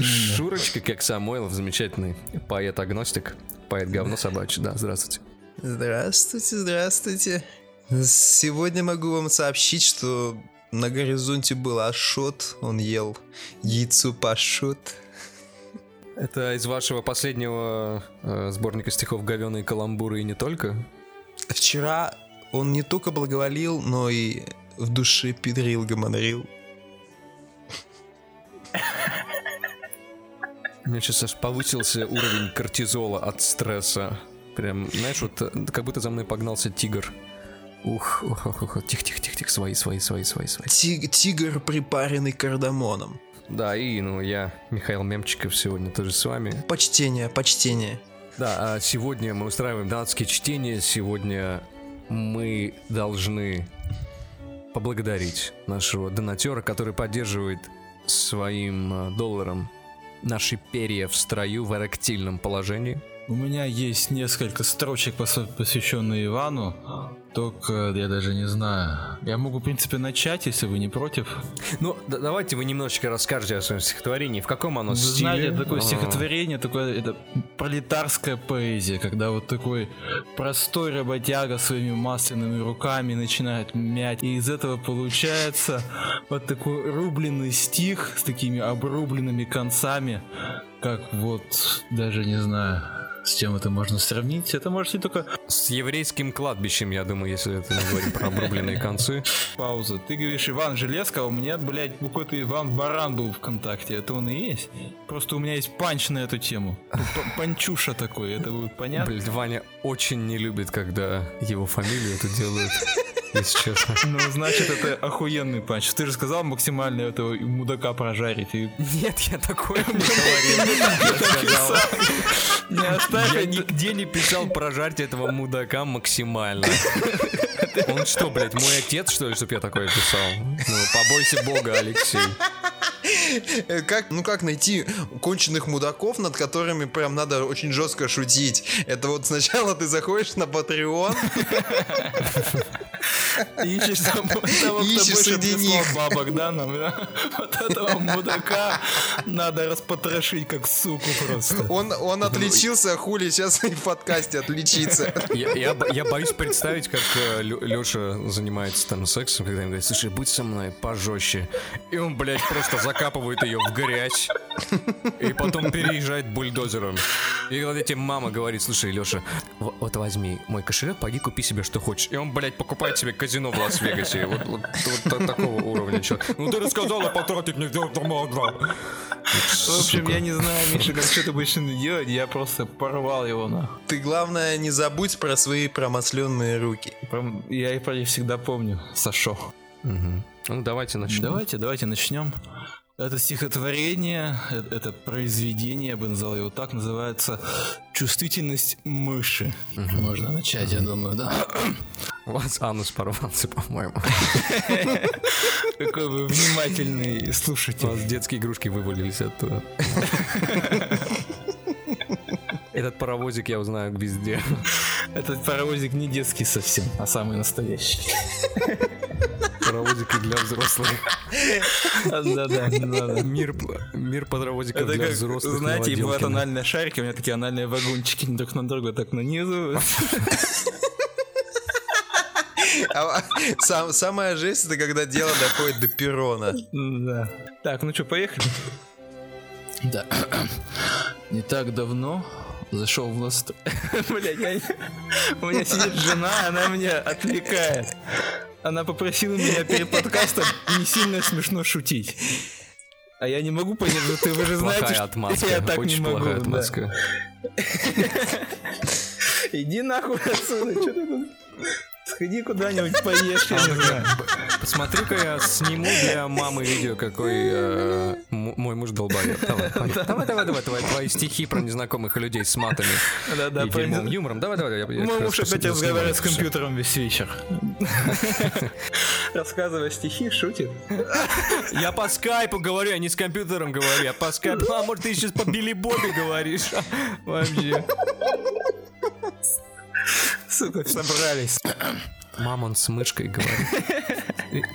Шурочка, как Самойлов, замечательный поэт-агностик, поэт-говно собачий, да, здравствуйте. Здравствуйте, здравствуйте. Сегодня могу вам сообщить, что на горизонте был Ашот, он ел яйцо пашот. Это из вашего последнего э, сборника стихов «Говёные каламбуры» и не только? Вчера он не только благоволил, но и в душе педрил, гомонрил. У меня сейчас аж повысился уровень кортизола от стресса. Прям, знаешь, вот как будто за мной погнался тигр. Ух, ух, ух, ух, тихо, тихо, тихо, тихо, свои, свои, свои, свои, свои. Тиг- тигр, припаренный кардамоном. Да, и, ну, я, Михаил Мемчиков, сегодня тоже с вами. Почтение, почтение. Да, а сегодня мы устраиваем донатские чтения. Сегодня мы должны поблагодарить нашего донатера, который поддерживает своим э, долларом наши перья в строю в эректильном положении. У меня есть несколько строчек, пос- посвященные Ивану. Только я даже не знаю. Я могу, в принципе, начать, если вы не против. Ну, да- давайте вы немножечко расскажете о своем стихотворении, в каком оно Вы стиле. знаете, такое А, стихотворение, такое это пролетарская поэзия, когда вот такой простой работяга своими масляными руками начинает мять, и из этого получается вот такой рубленый стих с такими обрубленными концами, как вот даже не знаю. С чем это можно сравнить? Это может быть только С еврейским кладбищем, я думаю, если это мы говорим про обрубленные концы. пауза. Ты говоришь Иван Железко, а у меня, блядь, какой-то Иван Баран был ВКонтакте. Это он и есть. Просто у меня есть панч на эту тему. Ну, Панчуша такой, это будет понятно? Блин, Ваня очень не любит, когда его фамилию эту делают. Если честно. Ну, значит, это охуенный панч. Ты же сказал максимально этого мудака прожарить. И Нет, я такое не говорил. Я сказал, не оставь Я это- нигде не писал прожарьте этого мудака максимально. Он что, блядь, мой отец, что ли, чтоб я такое писал? Ну, побойся бога, Алексей. Э, Как, ну как найти конченых мудаков, над которыми прям надо очень жестко шутить? Это вот сначала ты заходишь на Patreon, Ищешь того, того, кто Ищешь больше среди прислал них. бабок, да, нам, да? Вот этого мудака надо распотрошить как суку просто. он, он отличился, а хули сейчас и в подкасте отличится. Я, я я боюсь представить, как Леша занимается там сексом, когда ему говорит, слушай, будь со мной пожестче. И он, блядь, просто закапывает ее в грязь. И потом переезжает бульдозером. И вот эти мама говорит, слушай, Леша, вот возьми мой кошелек, пойди купи себе что хочешь. И он, блядь, покупает себе казино в Лас-Вегасе. Вот, вот- вот та- такого уровня человек. Ну ты рассказала потратить мне В общем, я не знаю, Миша, как что ты будешь делать, я просто порвал его на. Ты, главное, не забудь про свои промасленные руки. Я и про них всегда помню. Сашо. Ну давайте начнем. Давайте, давайте начнем. Это стихотворение, э- это произведение, я бы назвал его так, называется «Чувствительность мыши». Можно начать, я думаю, да. У вас анус порвался, по-моему. Какой вы внимательный У слушатель. вас детские игрушки вывалились оттуда. Этот паровозик я узнаю везде. Этот паровозик не детский совсем, а самый настоящий. Паровозики для взрослых. Да-да, да. Мир, мир паровозиков для взрослых. знаете, бывают анальные шарики, у меня такие анальные вагончики друг на друга так нанизывают. А, сам- самая жесть, это когда дело доходит до перона. Да. Так, ну что, поехали? Да. Не так давно зашел в нас... Блять, я... у меня сидит жена, она меня отвлекает. Она попросила меня перед подкастом не сильно смешно шутить. А я не могу понять, что ты, вы же знаете, Плохая что отмазка. я так Очень не могу. плохая да. отмазка. Иди нахуй отсюда, что ты тут? Сходи куда-нибудь поешь. Посмотрю-ка я сниму для мамы видео, какой э, мой муж долбоёб. Давай, давай, давай, давай, давай, твои стихи про незнакомых людей с матами Да-да, и про дерьмовым нез- юмором. Давай, давай, я, я Мой муж опять разговаривает с компьютером весь вечер. Рассказывая стихи, шутит. Я по скайпу говорю, а не с компьютером говорю. Я по скайпу. А может, ты сейчас по Билли Бобби говоришь? Вообще. Сука, собрались. Мам, он с мышкой говорит.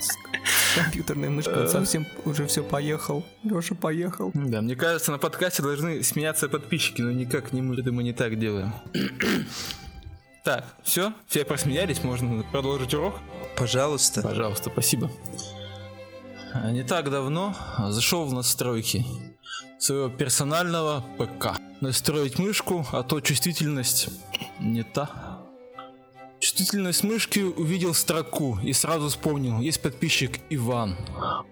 Компьютерной мышкой он совсем уже все поехал. Леша поехал. Да, мне кажется, на подкасте должны сменяться подписчики, но никак не мы, это мы не так делаем. Так, все, все просмеялись, можно продолжить урок? Пожалуйста. Пожалуйста, спасибо. А, Не так давно зашел в настройки своего персонального ПК. Настроить мышку, а то чувствительность не та. Чувствительность мышки увидел строку и сразу вспомнил, есть подписчик Иван.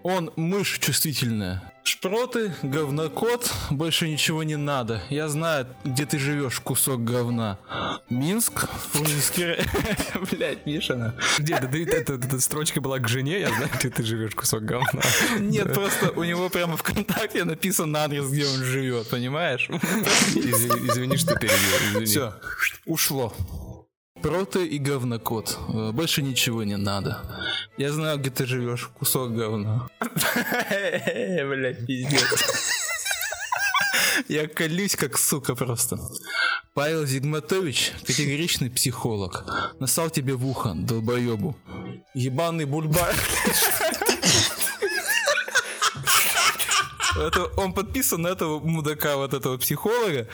Он мышь чувствительная. Шпроты, говнокод, больше ничего не надо. Я знаю, где ты живешь, кусок говна. Минск, Фрунзенский... Блять, Мишина. Где? Эта строчка была к жене, я знаю, где ты живешь, кусок говна. Нет, просто у него прямо ВКонтакте написан адрес, где он живет, понимаешь? Извини, что перебил. Все, ушло. Проты и говнокод. Э, Больше ничего не надо. Я знаю, где ты живешь, кусок говна. Блять, пиздец. Я колюсь как сука просто. Павел Зигматович, категоричный психолог. Насал тебе в ухо, долбоебу. Ебаный бульба. Это, он подписан на этого мудака, вот этого психолога.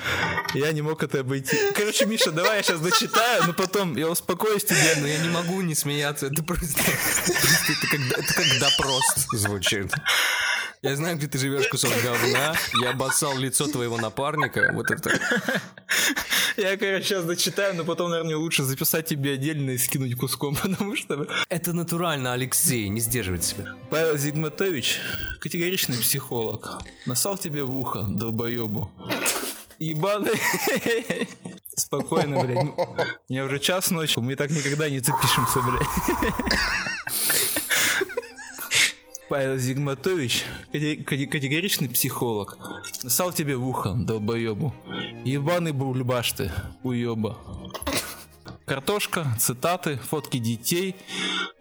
Я не мог это обойти. Короче, Миша, давай я сейчас дочитаю, но потом я успокоюсь тебе. Но я не могу не смеяться, это просто, просто это, как, это как допрос звучит. Я знаю, где ты живешь, кусок говна. Я обоссал лицо твоего напарника. Вот это. Я, короче, сейчас дочитаю, но потом, наверное, лучше записать тебе отдельно и скинуть куском, потому что... Это натурально, Алексей, не сдерживать себя. Павел Зигматович, категоричный психолог. Насал тебе в ухо, долбоебу. Ебаный... Спокойно, блядь. Меня уже час ночи, мы так никогда не запишемся, блядь. Павел Зигматович, кате- кате- категоричный психолог, насал тебе в ухо, долбоебу. Ебаный бульбаш ты, уеба. Картошка, цитаты, фотки детей.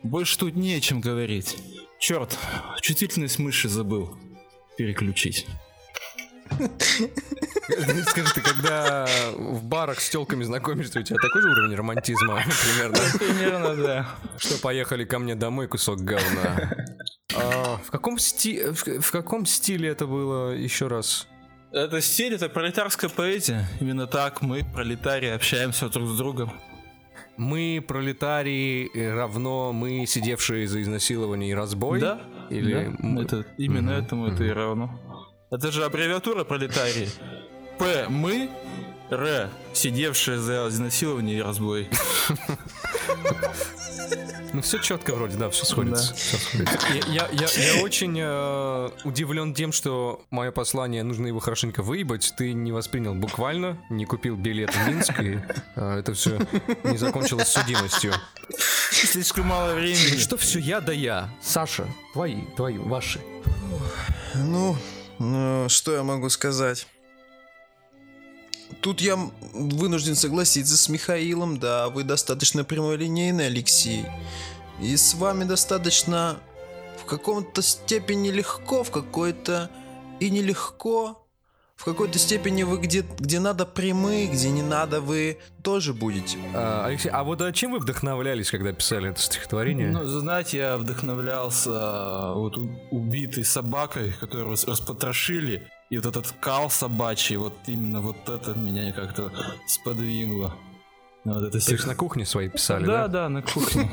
Больше тут не о чем говорить. Черт, чувствительность мыши забыл переключить. Скажи, ты когда в барах с телками знакомишься, у тебя такой же уровень романтизма примерно? Примерно, да. Что поехали ко мне домой, кусок говна. А, в, каком сти... в каком стиле это было еще раз? Это стиль, это пролетарская поэзия. Именно так мы, пролетарии, общаемся друг с другом. Мы пролетарии э, равно мы, сидевшие за изнасилование и разбой? Да? Или Да, мы- это, именно этому это и равно. Это же аббревиатура пролетарии. П. Мы. Р. Сидевшие за изнасилование и разбой. Ну, все четко вроде, да, все сходится. всё сходится. Я, я- я- я очень э, удивлен тем, что мое послание, нужно его хорошенько выебать, ты не воспринял буквально, не купил билет в Минск, и э, это все не закончилось судимостью. Слишком мало времени. Что все я да я? Саша, твои, твои, ваши. Ну, ну, что я могу сказать? Тут я вынужден согласиться с Михаилом, да, вы достаточно прямолинейный, Алексей. И с вами достаточно в каком-то степени легко, в какой-то и нелегко. В какой-то степени вы где, где надо прямые, где не надо, вы тоже будете. А, Алексей, а вот а чем вы вдохновлялись, когда писали это стихотворение? Ну, знаете, я вдохновлялся а, вот убитой собакой, которую рас- распотрошили. И вот этот кал собачий, вот именно вот это меня как-то сподвигло. Вот это То есть на кухне своей писали, Да, да? да, на кухне.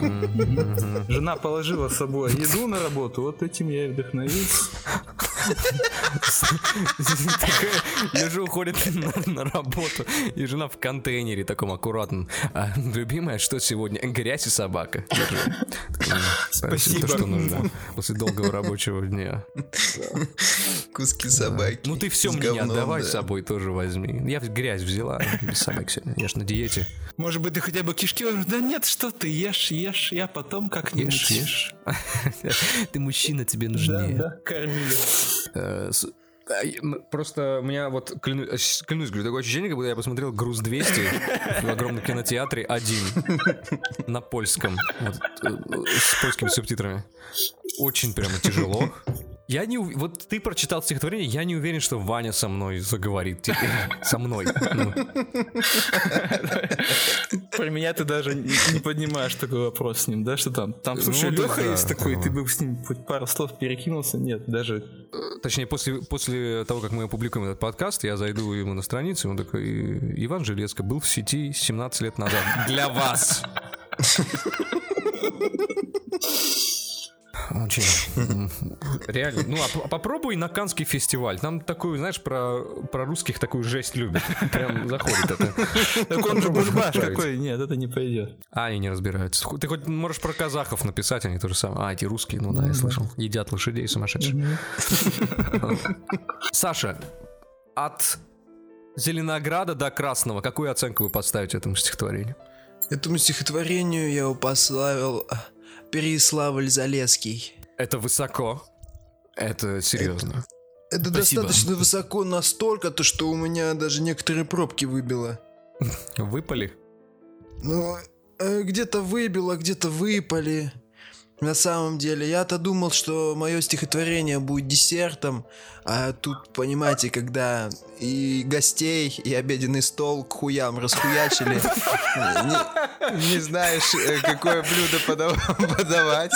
Жена положила с собой еду на работу, вот этим я и вдохновился. Ежа уходит на, работу, и жена в контейнере таком аккуратном. А, любимая, что сегодня? Грязь и собака. Спасибо. То, что нужно после долгого рабочего дня. Куски собаки. Ну ты все мне отдавай, да. с собой тоже возьми. Я грязь взяла, без собак сегодня. Я ж на диете. Может быть, ты хотя бы кишки? Да нет, что ты, ешь, ешь, я потом как-нибудь. Ешь, ешь. Ты мужчина, тебе Да, нужнее. да, кормили. Э, а, Просто у меня вот, клянусь, э, клянусь, говорю, такое ощущение, как будто я посмотрел «Груз 200» в огромном кинотеатре один на польском, вот, э, с польскими субтитрами. Очень прямо тяжело. Я не Вот ты прочитал стихотворение, я не уверен, что Ваня со мной заговорит теперь. Со мной. Ну, Про меня ты даже не поднимаешь такой вопрос с ним, да? Что там? Там, слушай, Ну, Леха есть такой, ты бы с ним хоть пару слов перекинулся? Нет, даже... Точнее, после, после того, как мы опубликуем этот подкаст, я зайду ему на страницу, и он такой, Иван Железко был в сети 17 лет назад. Для вас! Очень. Реально. Ну, а п- попробуй на Канский фестиваль. Там такую, знаешь, про, про русских такую жесть любят. Прям заходит это. Так он же бульбаш Отправить. какой. Нет, это не пойдет. А, они не разбираются. Ты хоть можешь про казахов написать, они то же самое. А, эти русские, ну да, я слышал. Едят лошадей сумасшедшие. Саша, от Зеленограда до Красного, какую оценку вы поставите этому стихотворению? Этому стихотворению я упославил а, Переславль Залесский. Это высоко. Это серьезно. Это Спасибо. достаточно высоко настолько, то что у меня даже некоторые пробки выбило. Выпали? Ну, э, где-то выбило, где-то выпали. На самом деле, я-то думал, что мое стихотворение будет десертом, а тут, понимаете, когда и гостей, и обеденный стол к хуям расхуячили, не, знаешь, э, какое блюдо подав- подавать.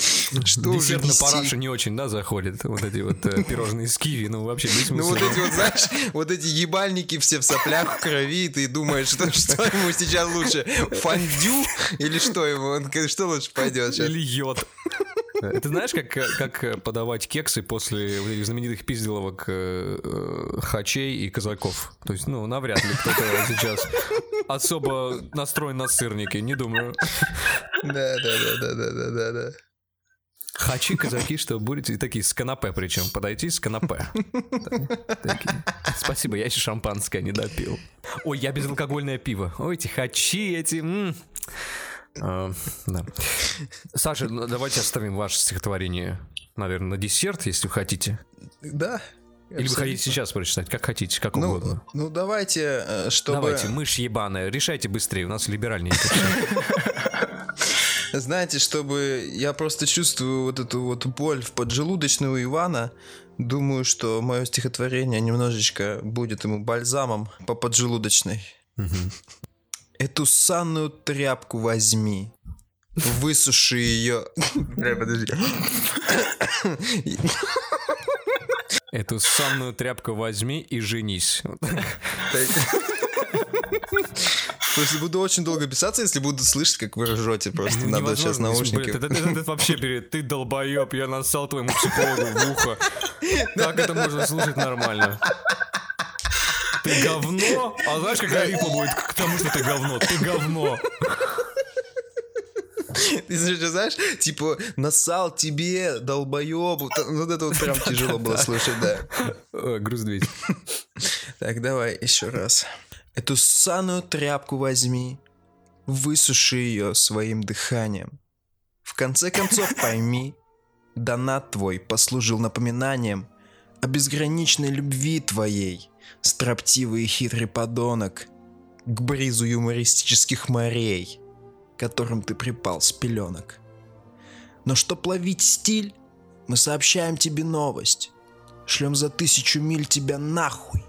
Что Десерт на параше не очень, да, заходит. Вот эти вот э, пирожные с киви, ну вообще без Ну вот эти вот, знаешь, вот эти ебальники все в соплях, в крови, и ты думаешь, что, что ему сейчас лучше, фондю или что ему, что лучше пойдет сейчас? Или йод. Ты знаешь, как, как подавать кексы после знаменитых пизделовок э, э, хачей и казаков? То есть, ну, навряд ли кто-то сейчас особо настроен на сырники, не думаю. Да, да, да, да, да, да, да. Хачи, казаки, что будете такие с канапе причем. Подойти с канапе. Спасибо, я еще шампанское не допил. Ой, я безалкогольное пиво. Ой, эти хачи, эти... А, да. Саша, ну, давайте оставим ваше стихотворение, наверное, на десерт, если вы хотите. Да. Или вы хотите сейчас прочитать, как хотите, как Ну, угодно. ну давайте, э, чтобы... Давайте, мышь ебаная, решайте быстрее, у нас либеральнее. Знаете, чтобы я просто чувствую вот эту вот боль в поджелудочной у Ивана. Думаю, что мое стихотворение немножечко будет ему бальзамом по поджелудочной. Эту санную тряпку возьми. Высуши ее. Бля, подожди. Эту самую тряпку возьми и женись. Буду очень долго писаться, если буду слышать, как вы ржете. Просто надо сейчас наушники. это, вообще перед ты долбоеб, я нассал твоему психологу в ухо. Как это можно слушать нормально? Ты говно? А знаешь, какая рифма будет к тому, что ты говно? Ты говно. Ты знаешь, знаешь, типа, насал тебе, долбоебу. Вот это вот прям тяжело было слушать, да. Груз 200. Так, давай еще раз. Эту ссаную тряпку возьми, высуши ее своим дыханием. В конце концов пойми, донат твой послужил напоминанием о безграничной любви твоей, строптивый и хитрый подонок, к бризу юмористических морей, которым ты припал с пеленок. Но чтоб ловить стиль, мы сообщаем тебе новость. Шлем за тысячу миль тебя нахуй.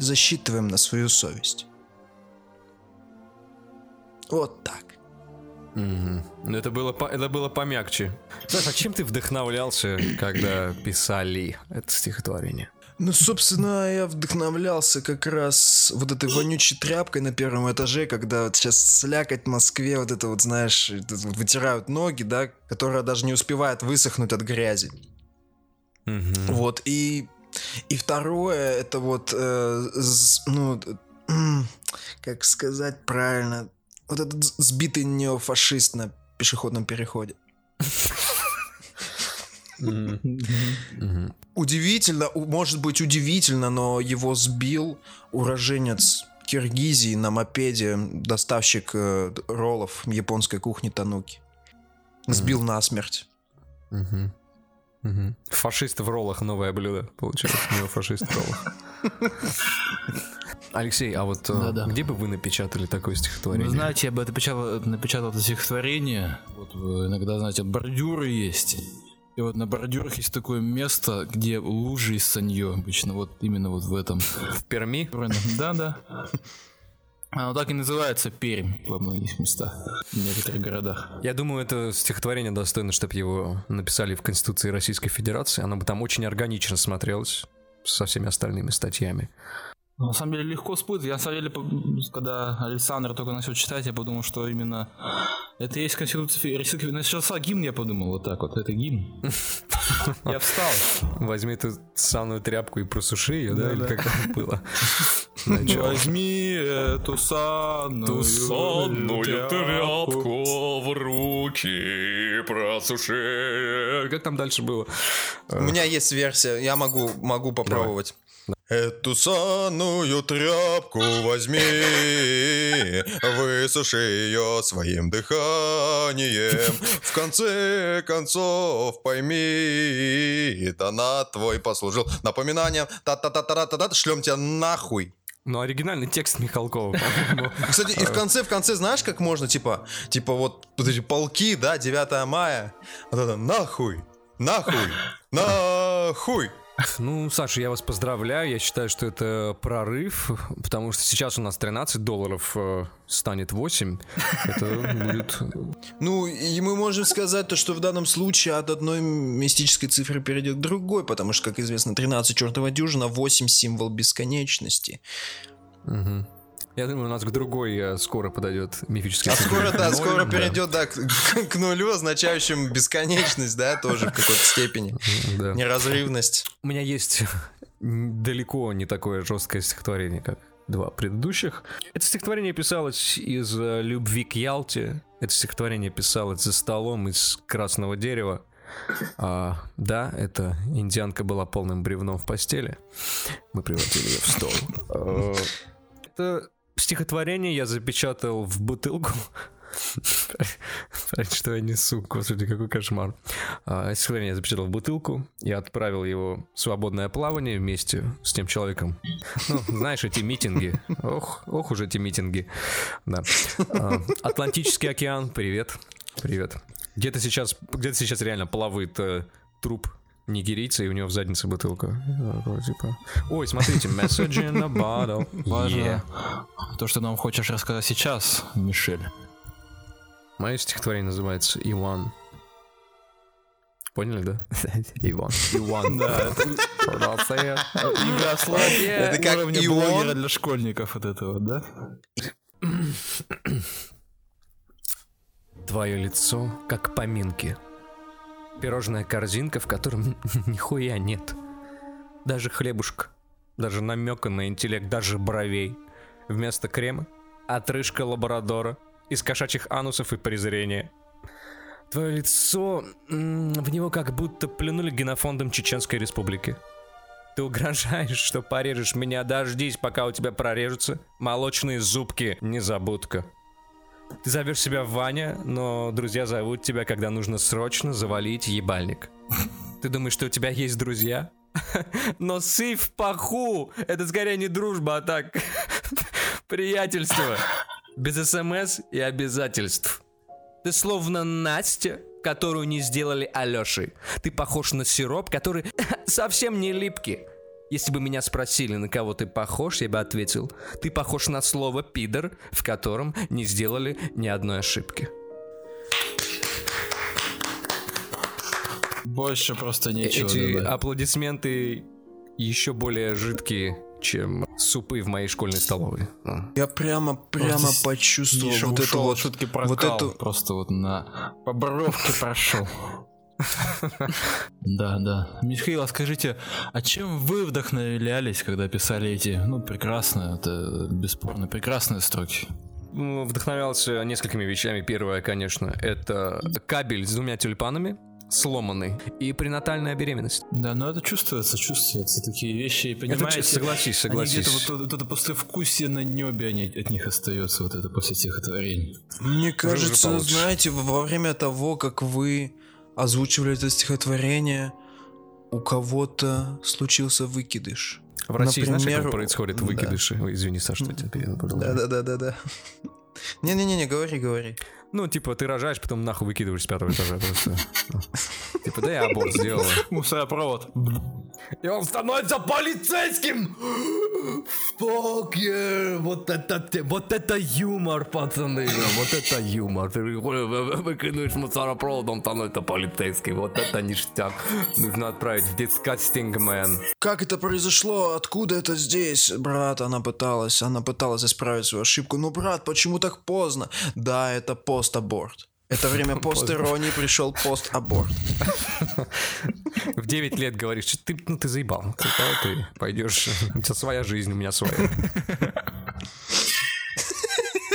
Засчитываем на свою совесть. Вот так. Ну, это было, это было помягче. Знаешь, а чем ты вдохновлялся, когда писали это стихотворение? Ну, собственно, я вдохновлялся как раз вот этой вонючей тряпкой на первом этаже, когда вот сейчас слякоть в Москве, вот это вот, знаешь, вытирают ноги, да, которая даже не успевает высохнуть от грязи. Мгм. Вот, и, и второе, это вот, э, с- ну, как сказать правильно, вот этот сбитый неофашист на пешеходном переходе. Удивительно, может быть удивительно, но его сбил уроженец Киргизии на мопеде, доставщик э, роллов японской кухни Тануки. Сбил насмерть. Мгм. Фашист в роллах новое блюдо, получается. Неофашист в роллах. Алексей, а вот э, Да-да. где бы вы напечатали такое стихотворение? Вы знаете, я бы напечатал, напечатал это стихотворение. Вот э, иногда, знаете, бордюры есть. И вот на бордюрах есть такое место, где лужи из санье обычно. Вот именно вот в этом. в Перми? Да, да. Оно так и называется Пермь во многих местах, в некоторых городах. Я думаю, это стихотворение достойно, чтобы его написали в Конституции Российской Федерации. Оно бы там очень органично смотрелось со всеми остальными статьями. Ну, На самом деле легко спутать. Я на самом деле, когда Александр только начал читать, я подумал, что именно это и есть Конституция Российской Федерации. Начался гимн, я подумал, вот так вот, это гимн. Я встал. Возьми эту самую тряпку и просуши ее, да? Или как там было? Начало. Возьми эту санную в руки, просуши. Как там дальше было? У меня есть версия, я могу, могу попробовать. Эту санную тряпку возьми, высуши ее своим дыханием. В конце концов пойми, донат твой послужил напоминанием. Та-та-та-та-та-та, шлем тебя нахуй. Ну, оригинальный текст Михалкова. Кстати, и в конце, в конце, знаешь, как можно, типа, типа вот, вот полки, да, 9 мая, вот это нахуй, нахуй, нахуй. Ну, Саша, я вас поздравляю. Я считаю, что это прорыв, потому что сейчас у нас 13 долларов э, станет 8. Это будет... Ну, и мы можем сказать то, что в данном случае от одной мистической цифры перейдет к другой, потому что, как известно, 13 чертова дюжина, 8 символ бесконечности. Мгм. Я думаю, у нас к другой э, скоро подойдет мифический А скоро, да, скоро перейдет, да, к, нулю, означающему бесконечность, да, тоже в какой-то степени. Неразрывность. У меня есть далеко не такое жесткое стихотворение, как два предыдущих. Это стихотворение писалось из э, любви к Ялте. Это стихотворение писалось за столом из красного дерева. А, да, эта индианка была полным бревном в постели. Мы превратили ее в стол. А, Это стихотворение я запечатал в бутылку. Что я несу, господи, какой кошмар. А, Стихотворение я запечатал в бутылку и отправил его в свободное плавание вместе с тем человеком. Ну, знаешь, эти митинги. Ох, ох уж эти митинги. Да. А, Атлантический океан, привет. Привет. Где-то сейчас, где-то сейчас реально плавает э, труп нигерийца, и у него в заднице бутылка. Типа, Ой, смотрите, message in a bottle. Важно Yeah. то, что нам хочешь рассказать сейчас, Мишель. Мое стихотворение называется Иван. Поняли, да? Иван. Иван. Да. Игра слов Это как блогера для школьников вот этого, да? Твое лицо, как поминки. Пирожная корзинка, в котором нихуя нет. Даже хлебушка, даже намека на интеллект, даже бровей. Вместо крема — отрыжка лабрадора из кошачьих анусов и презрения. Твое лицо, в него как будто плюнули генофондом Чеченской Республики. Ты угрожаешь, что порежешь меня, дождись, пока у тебя прорежутся молочные зубки, незабудка. Ты зовешь себя Ваня, но друзья зовут тебя, когда нужно срочно завалить ебальник. Ты думаешь, что у тебя есть друзья? Но сыв в паху! Это скорее не дружба, а так... приятельство. Без СМС и обязательств. Ты словно Настя, которую не сделали Алешей. Ты похож на сироп, который совсем не липкий. Если бы меня спросили, на кого ты похож, я бы ответил, ты похож на слово «пидор», в котором не сделали ни одной ошибки. Больше просто нечего Эти добавить. аплодисменты еще более жидкие, чем супы в моей школьной столовой. А. Я прямо, прямо Просто почувствовал вот эту ушел вот... от шутки про вот эту- просто вот на по бровке прошел. Да, да. Михаил, а скажите, а чем вы вдохновлялись, когда писали эти, ну, прекрасные, это бесспорно прекрасные строки? Ну, Вдохновлялся несколькими вещами. Первое, конечно, это кабель с двумя тюльпанами, сломанный, и пренатальная беременность. Да, но это чувствуется, чувствуются такие вещи, и понимаете, чё- согласись, они согласись. где-то вот, вот это послевкусие на небе они, от них остается, вот это после стихотворений. Мне кажется, знаете, во время того, как вы озвучивали это стихотворение, у кого-то случился выкидыш. В России, знаешь, как Например, происходит да. выкидыши? Ой, извини, Саша, что тебя перебил. Да-да-да-да-да. Не-не-не, говори, говори. Ну, типа, ты рожаешь, потом нахуй выкидываешь с пятого этажа просто. Типа, да я аборт сделала. Мусоропровод. И он становится полицейским! Fuck yeah! Вот это, вот это юмор, пацаны! Вот это юмор! Ты выкидываешь мусоропровод, он становится полицейским. Вот это ништяк. Нужно отправить в Disgusting Man. Как это произошло? Откуда это здесь? Брат, она пыталась, она пыталась исправить свою ошибку. Ну, брат, почему так поздно? Да, это пост-аборт. Это время пост-иронии, пришел пост-аборт. В 9 лет говоришь, «Чё ты, ну ты заебал. Когда ты пойдешь, у тебя своя жизнь, у меня своя.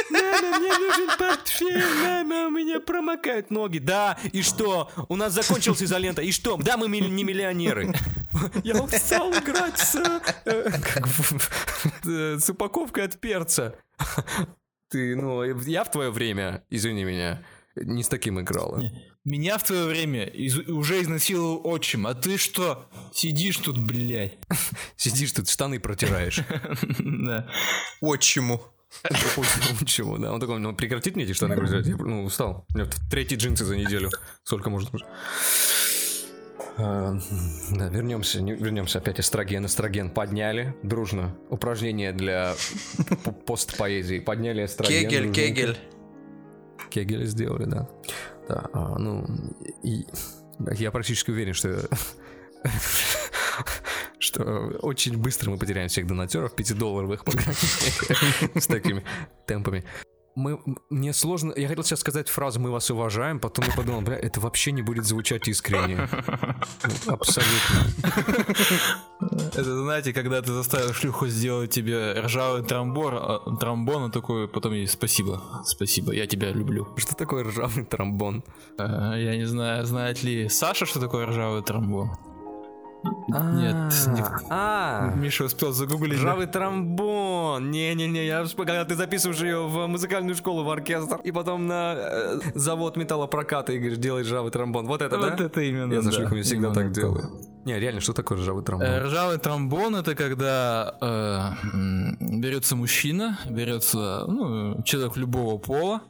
Мама, мне нужен портфель, мама, у меня промокают ноги. Да, и что? У нас закончилась изолента. И что? Да, мы не миллионеры. Я устал играть с, э, с упаковкой от перца. Ты, ну, я в твое время, извини меня, не с таким играла. Меня в твое время из- уже изнасиловал отчим, а ты что? Сидишь тут, блядь. Сидишь тут, штаны протираешь. Да. Отчиму. Чего, да. Он такой, ну прекратить мне эти штаны грузить? Я ну, устал. У меня третьи джинсы за неделю. Сколько можно Да, вернемся, не- вернемся опять эстроген, эстроген подняли дружно. Упражнение для постпоэзии. Подняли эстроген. Кегель, кегель. Кегель сделали, да. Да, а, ну, и я практически уверен, что что очень быстро мы потеряем всех донатеров 5-долларовых по крайней мере, с такими темпами. Мы, мне сложно... Я хотел сейчас сказать фразу «мы вас уважаем», потом я подумал, бля, это вообще не будет звучать искренне. Абсолютно. Это, знаете, когда ты заставил шлюху сделать тебе ржавый а, тромбон, он такой, потом ей спасибо, спасибо, я тебя люблю. Что такое ржавый тромбон? А, Я не знаю, знает ли Саша, что такое ржавый тромбон? Нет, ник- А, Миша успел загуглить. ржавый тромбон. Не-не-не, я когда ты записываешь ее в музыкальную школу, в оркестр, и потом на э, завод металлопроката и говоришь, делай ржавый тромбон. Вот это, Вот да? это именно, Я за шлюхами всегда так делаю. Не, реально, что такое ржавый тромбон? Э, Ржавый тромбон это когда э, берется мужчина, берется ну, человек любого пола,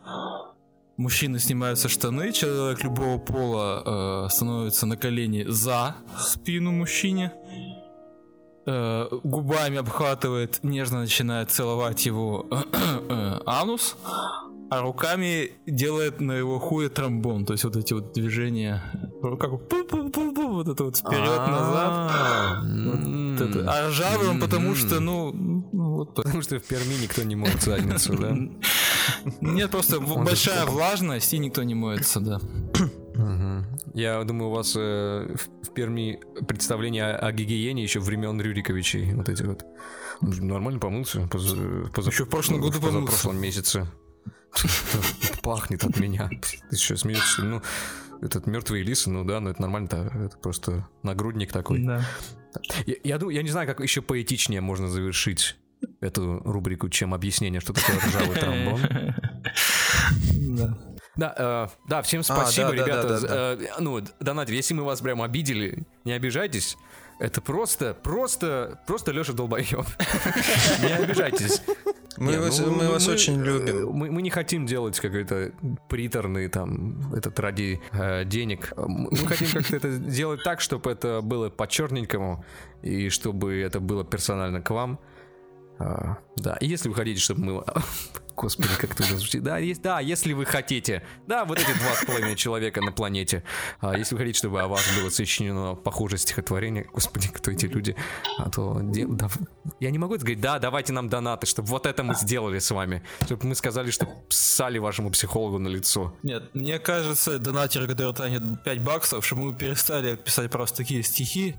мужчины снимаются штаны, человек любого пола э, становится на колени за спину мужчине, э, губами обхватывает, нежно начинает целовать его э, анус, а руками делает на его хуе тромбон, то есть вот эти вот движения, как пу-пу-пу-пу, вот это вот вперед-назад. А. А ржавый он потому что, ну, ну, вот Потому что в Перми никто не моет задницу, да? нет, просто в- большая влажность и никто не моется, да. Я думаю, у вас э, в в Перми представление о, о гигиене еще времен Рюриковичей. Вот эти вот. Нормально помылся. поза- поза- Еще в прошлом году В помылся. прошлом месяце. Пахнет от меня. Ты что, смеешься? Ну, этот мертвые лисы, ну да, но это нормально-то. Это просто нагрудник такой. Да. Я, я думаю, я не знаю, как еще поэтичнее можно завершить эту рубрику, чем объяснение, что такое ржавый тромбон. Да. Да, э, да, всем спасибо, да, да, ребята. да, да, Э, ну, донат, если мы вас прям обидели, не обижайтесь. Это просто, просто, просто Леша долбоеб. Не обижайтесь. Мы Не, вас, ну, мы вас очень э, любим. Мы, мы не хотим делать какой-то приторный там, этот ради э, денег. Мы мы хотим как-то это сделать так, чтобы это было по-черненькому, и чтобы это было персонально к вам. А, да, и если вы хотите, чтобы мы... Господи, как это уже звучит. Да, есть, да, если вы хотите. Да, вот эти два с половиной человека на планете. А если вы хотите, чтобы о вас было сочинено похожее стихотворение, господи, кто эти люди? А то... да, я не могу сказать, да, давайте нам донаты, чтобы вот это мы сделали с вами. Чтобы мы сказали, что псали вашему психологу на лицо. Нет, мне кажется, донатеры, которые тратят 5 баксов, чтобы мы перестали писать просто такие стихи,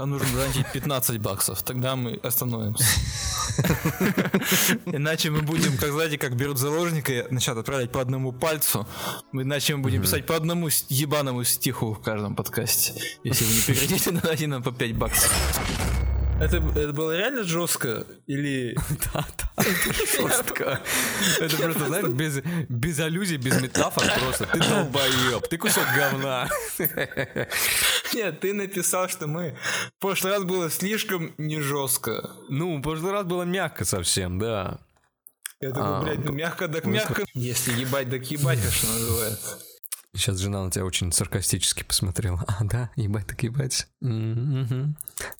нам нужно донатить 15 баксов. Тогда мы остановимся. Иначе мы будем, как знаете, как берут заложника и начнут отправлять по одному пальцу. Иначе мы будем писать по одному ебаному стиху в каждом подкасте. Если вы не прекратите донатить нам по 5 баксов. Это, это было реально жестко? Или... Жестко. Это просто, знаешь, без, без аллюзий, без метафор просто. Ты долбоеб, ты кусок говна. Нет, ты написал, что мы... В прошлый раз было слишком не жестко. Ну, в прошлый раз было мягко совсем, да. Я такой, А, блядь, ну мягко так мягко. Если ебать так ебать, как что называется. Сейчас жена на тебя очень саркастически посмотрела. А, да, ебать так ебать.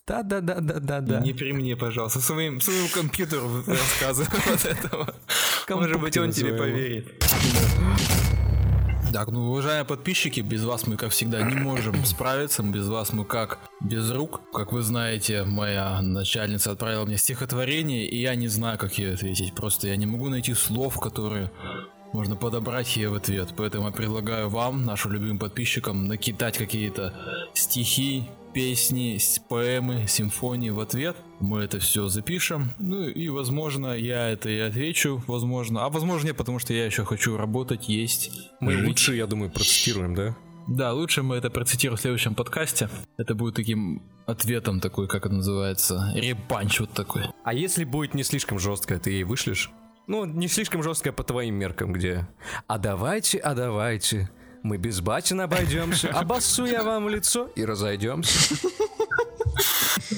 Да-да-да-да-да-да. Не при мне, пожалуйста, своим, своему компьютеру рассказывай вот этого. Может быть, он тебе поверит. Так, ну, уважаемые подписчики, без вас мы, как всегда, не можем справиться. Без вас мы как без рук. Как вы знаете, моя начальница отправила мне стихотворение, и я не знаю, как ей ответить. Просто я не могу найти слов, которые можно подобрать ей в ответ. Поэтому я предлагаю вам, нашим любимым подписчикам, накидать какие-то стихи, песни, поэмы, симфонии в ответ. Мы это все запишем. Ну и, возможно, я это и отвечу. Возможно. А возможно, нет, потому что я еще хочу работать, есть. Мы жить. лучше, я думаю, процитируем, да? Да, лучше мы это процитируем в следующем подкасте. Это будет таким ответом такой, как это называется, репанч вот такой. А если будет не слишком жестко, ты ей вышлешь? Ну, не слишком жестко по твоим меркам, где... А давайте, а давайте, мы без батин обойдемся, обоссу я вам в лицо и разойдемся.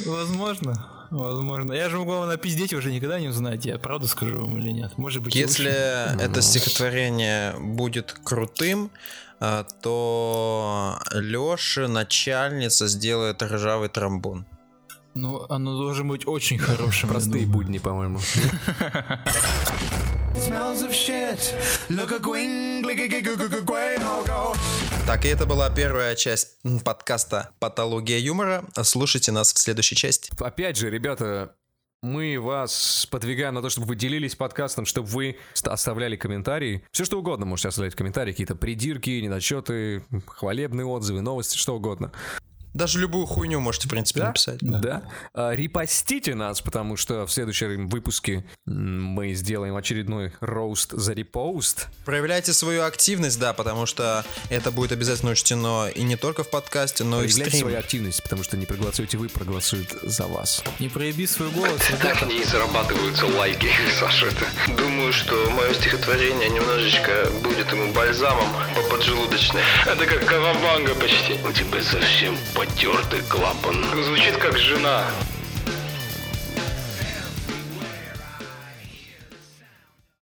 Возможно, возможно. Я же могу вам напиздеть, вы же никогда не узнаете, я правду скажу вам или нет. Может быть, Если лучше. это стихотворение будет крутым, а, то Лёша, начальница, сделает ржавый тромбон. Ну, оно должно быть очень хорошим. Простые будни, по-моему. Так, и это была первая часть подкаста «Патология юмора». Слушайте нас в следующей части. Опять же, ребята, Мы вас подвигаем на то, чтобы вы делились подкастом, чтобы вы ст- оставляли комментарии. Все что угодно можете оставлять в комментарии. Какие-то придирки, недочеты, хвалебные отзывы, новости, что угодно. Даже любую хуйню можете, в принципе, написать. Да. А, репостите нас, потому что в следующем выпуске мы сделаем очередной роуст за репост. Проявляйте свою активность, да, потому что это будет обязательно учтено и не только в подкасте, но и в Проявляйте свою стриме. активность, потому что не проголосуете вы, проголосуют за вас. Не проеби свой голос, Так не зарабатываются лайки, Саша. Это. Думаю, что мое стихотворение немножечко будет ему бальзамом по поджелудочной. Это как кавабанга почти. У тебя совсем потертый клапан. Звучит как жена.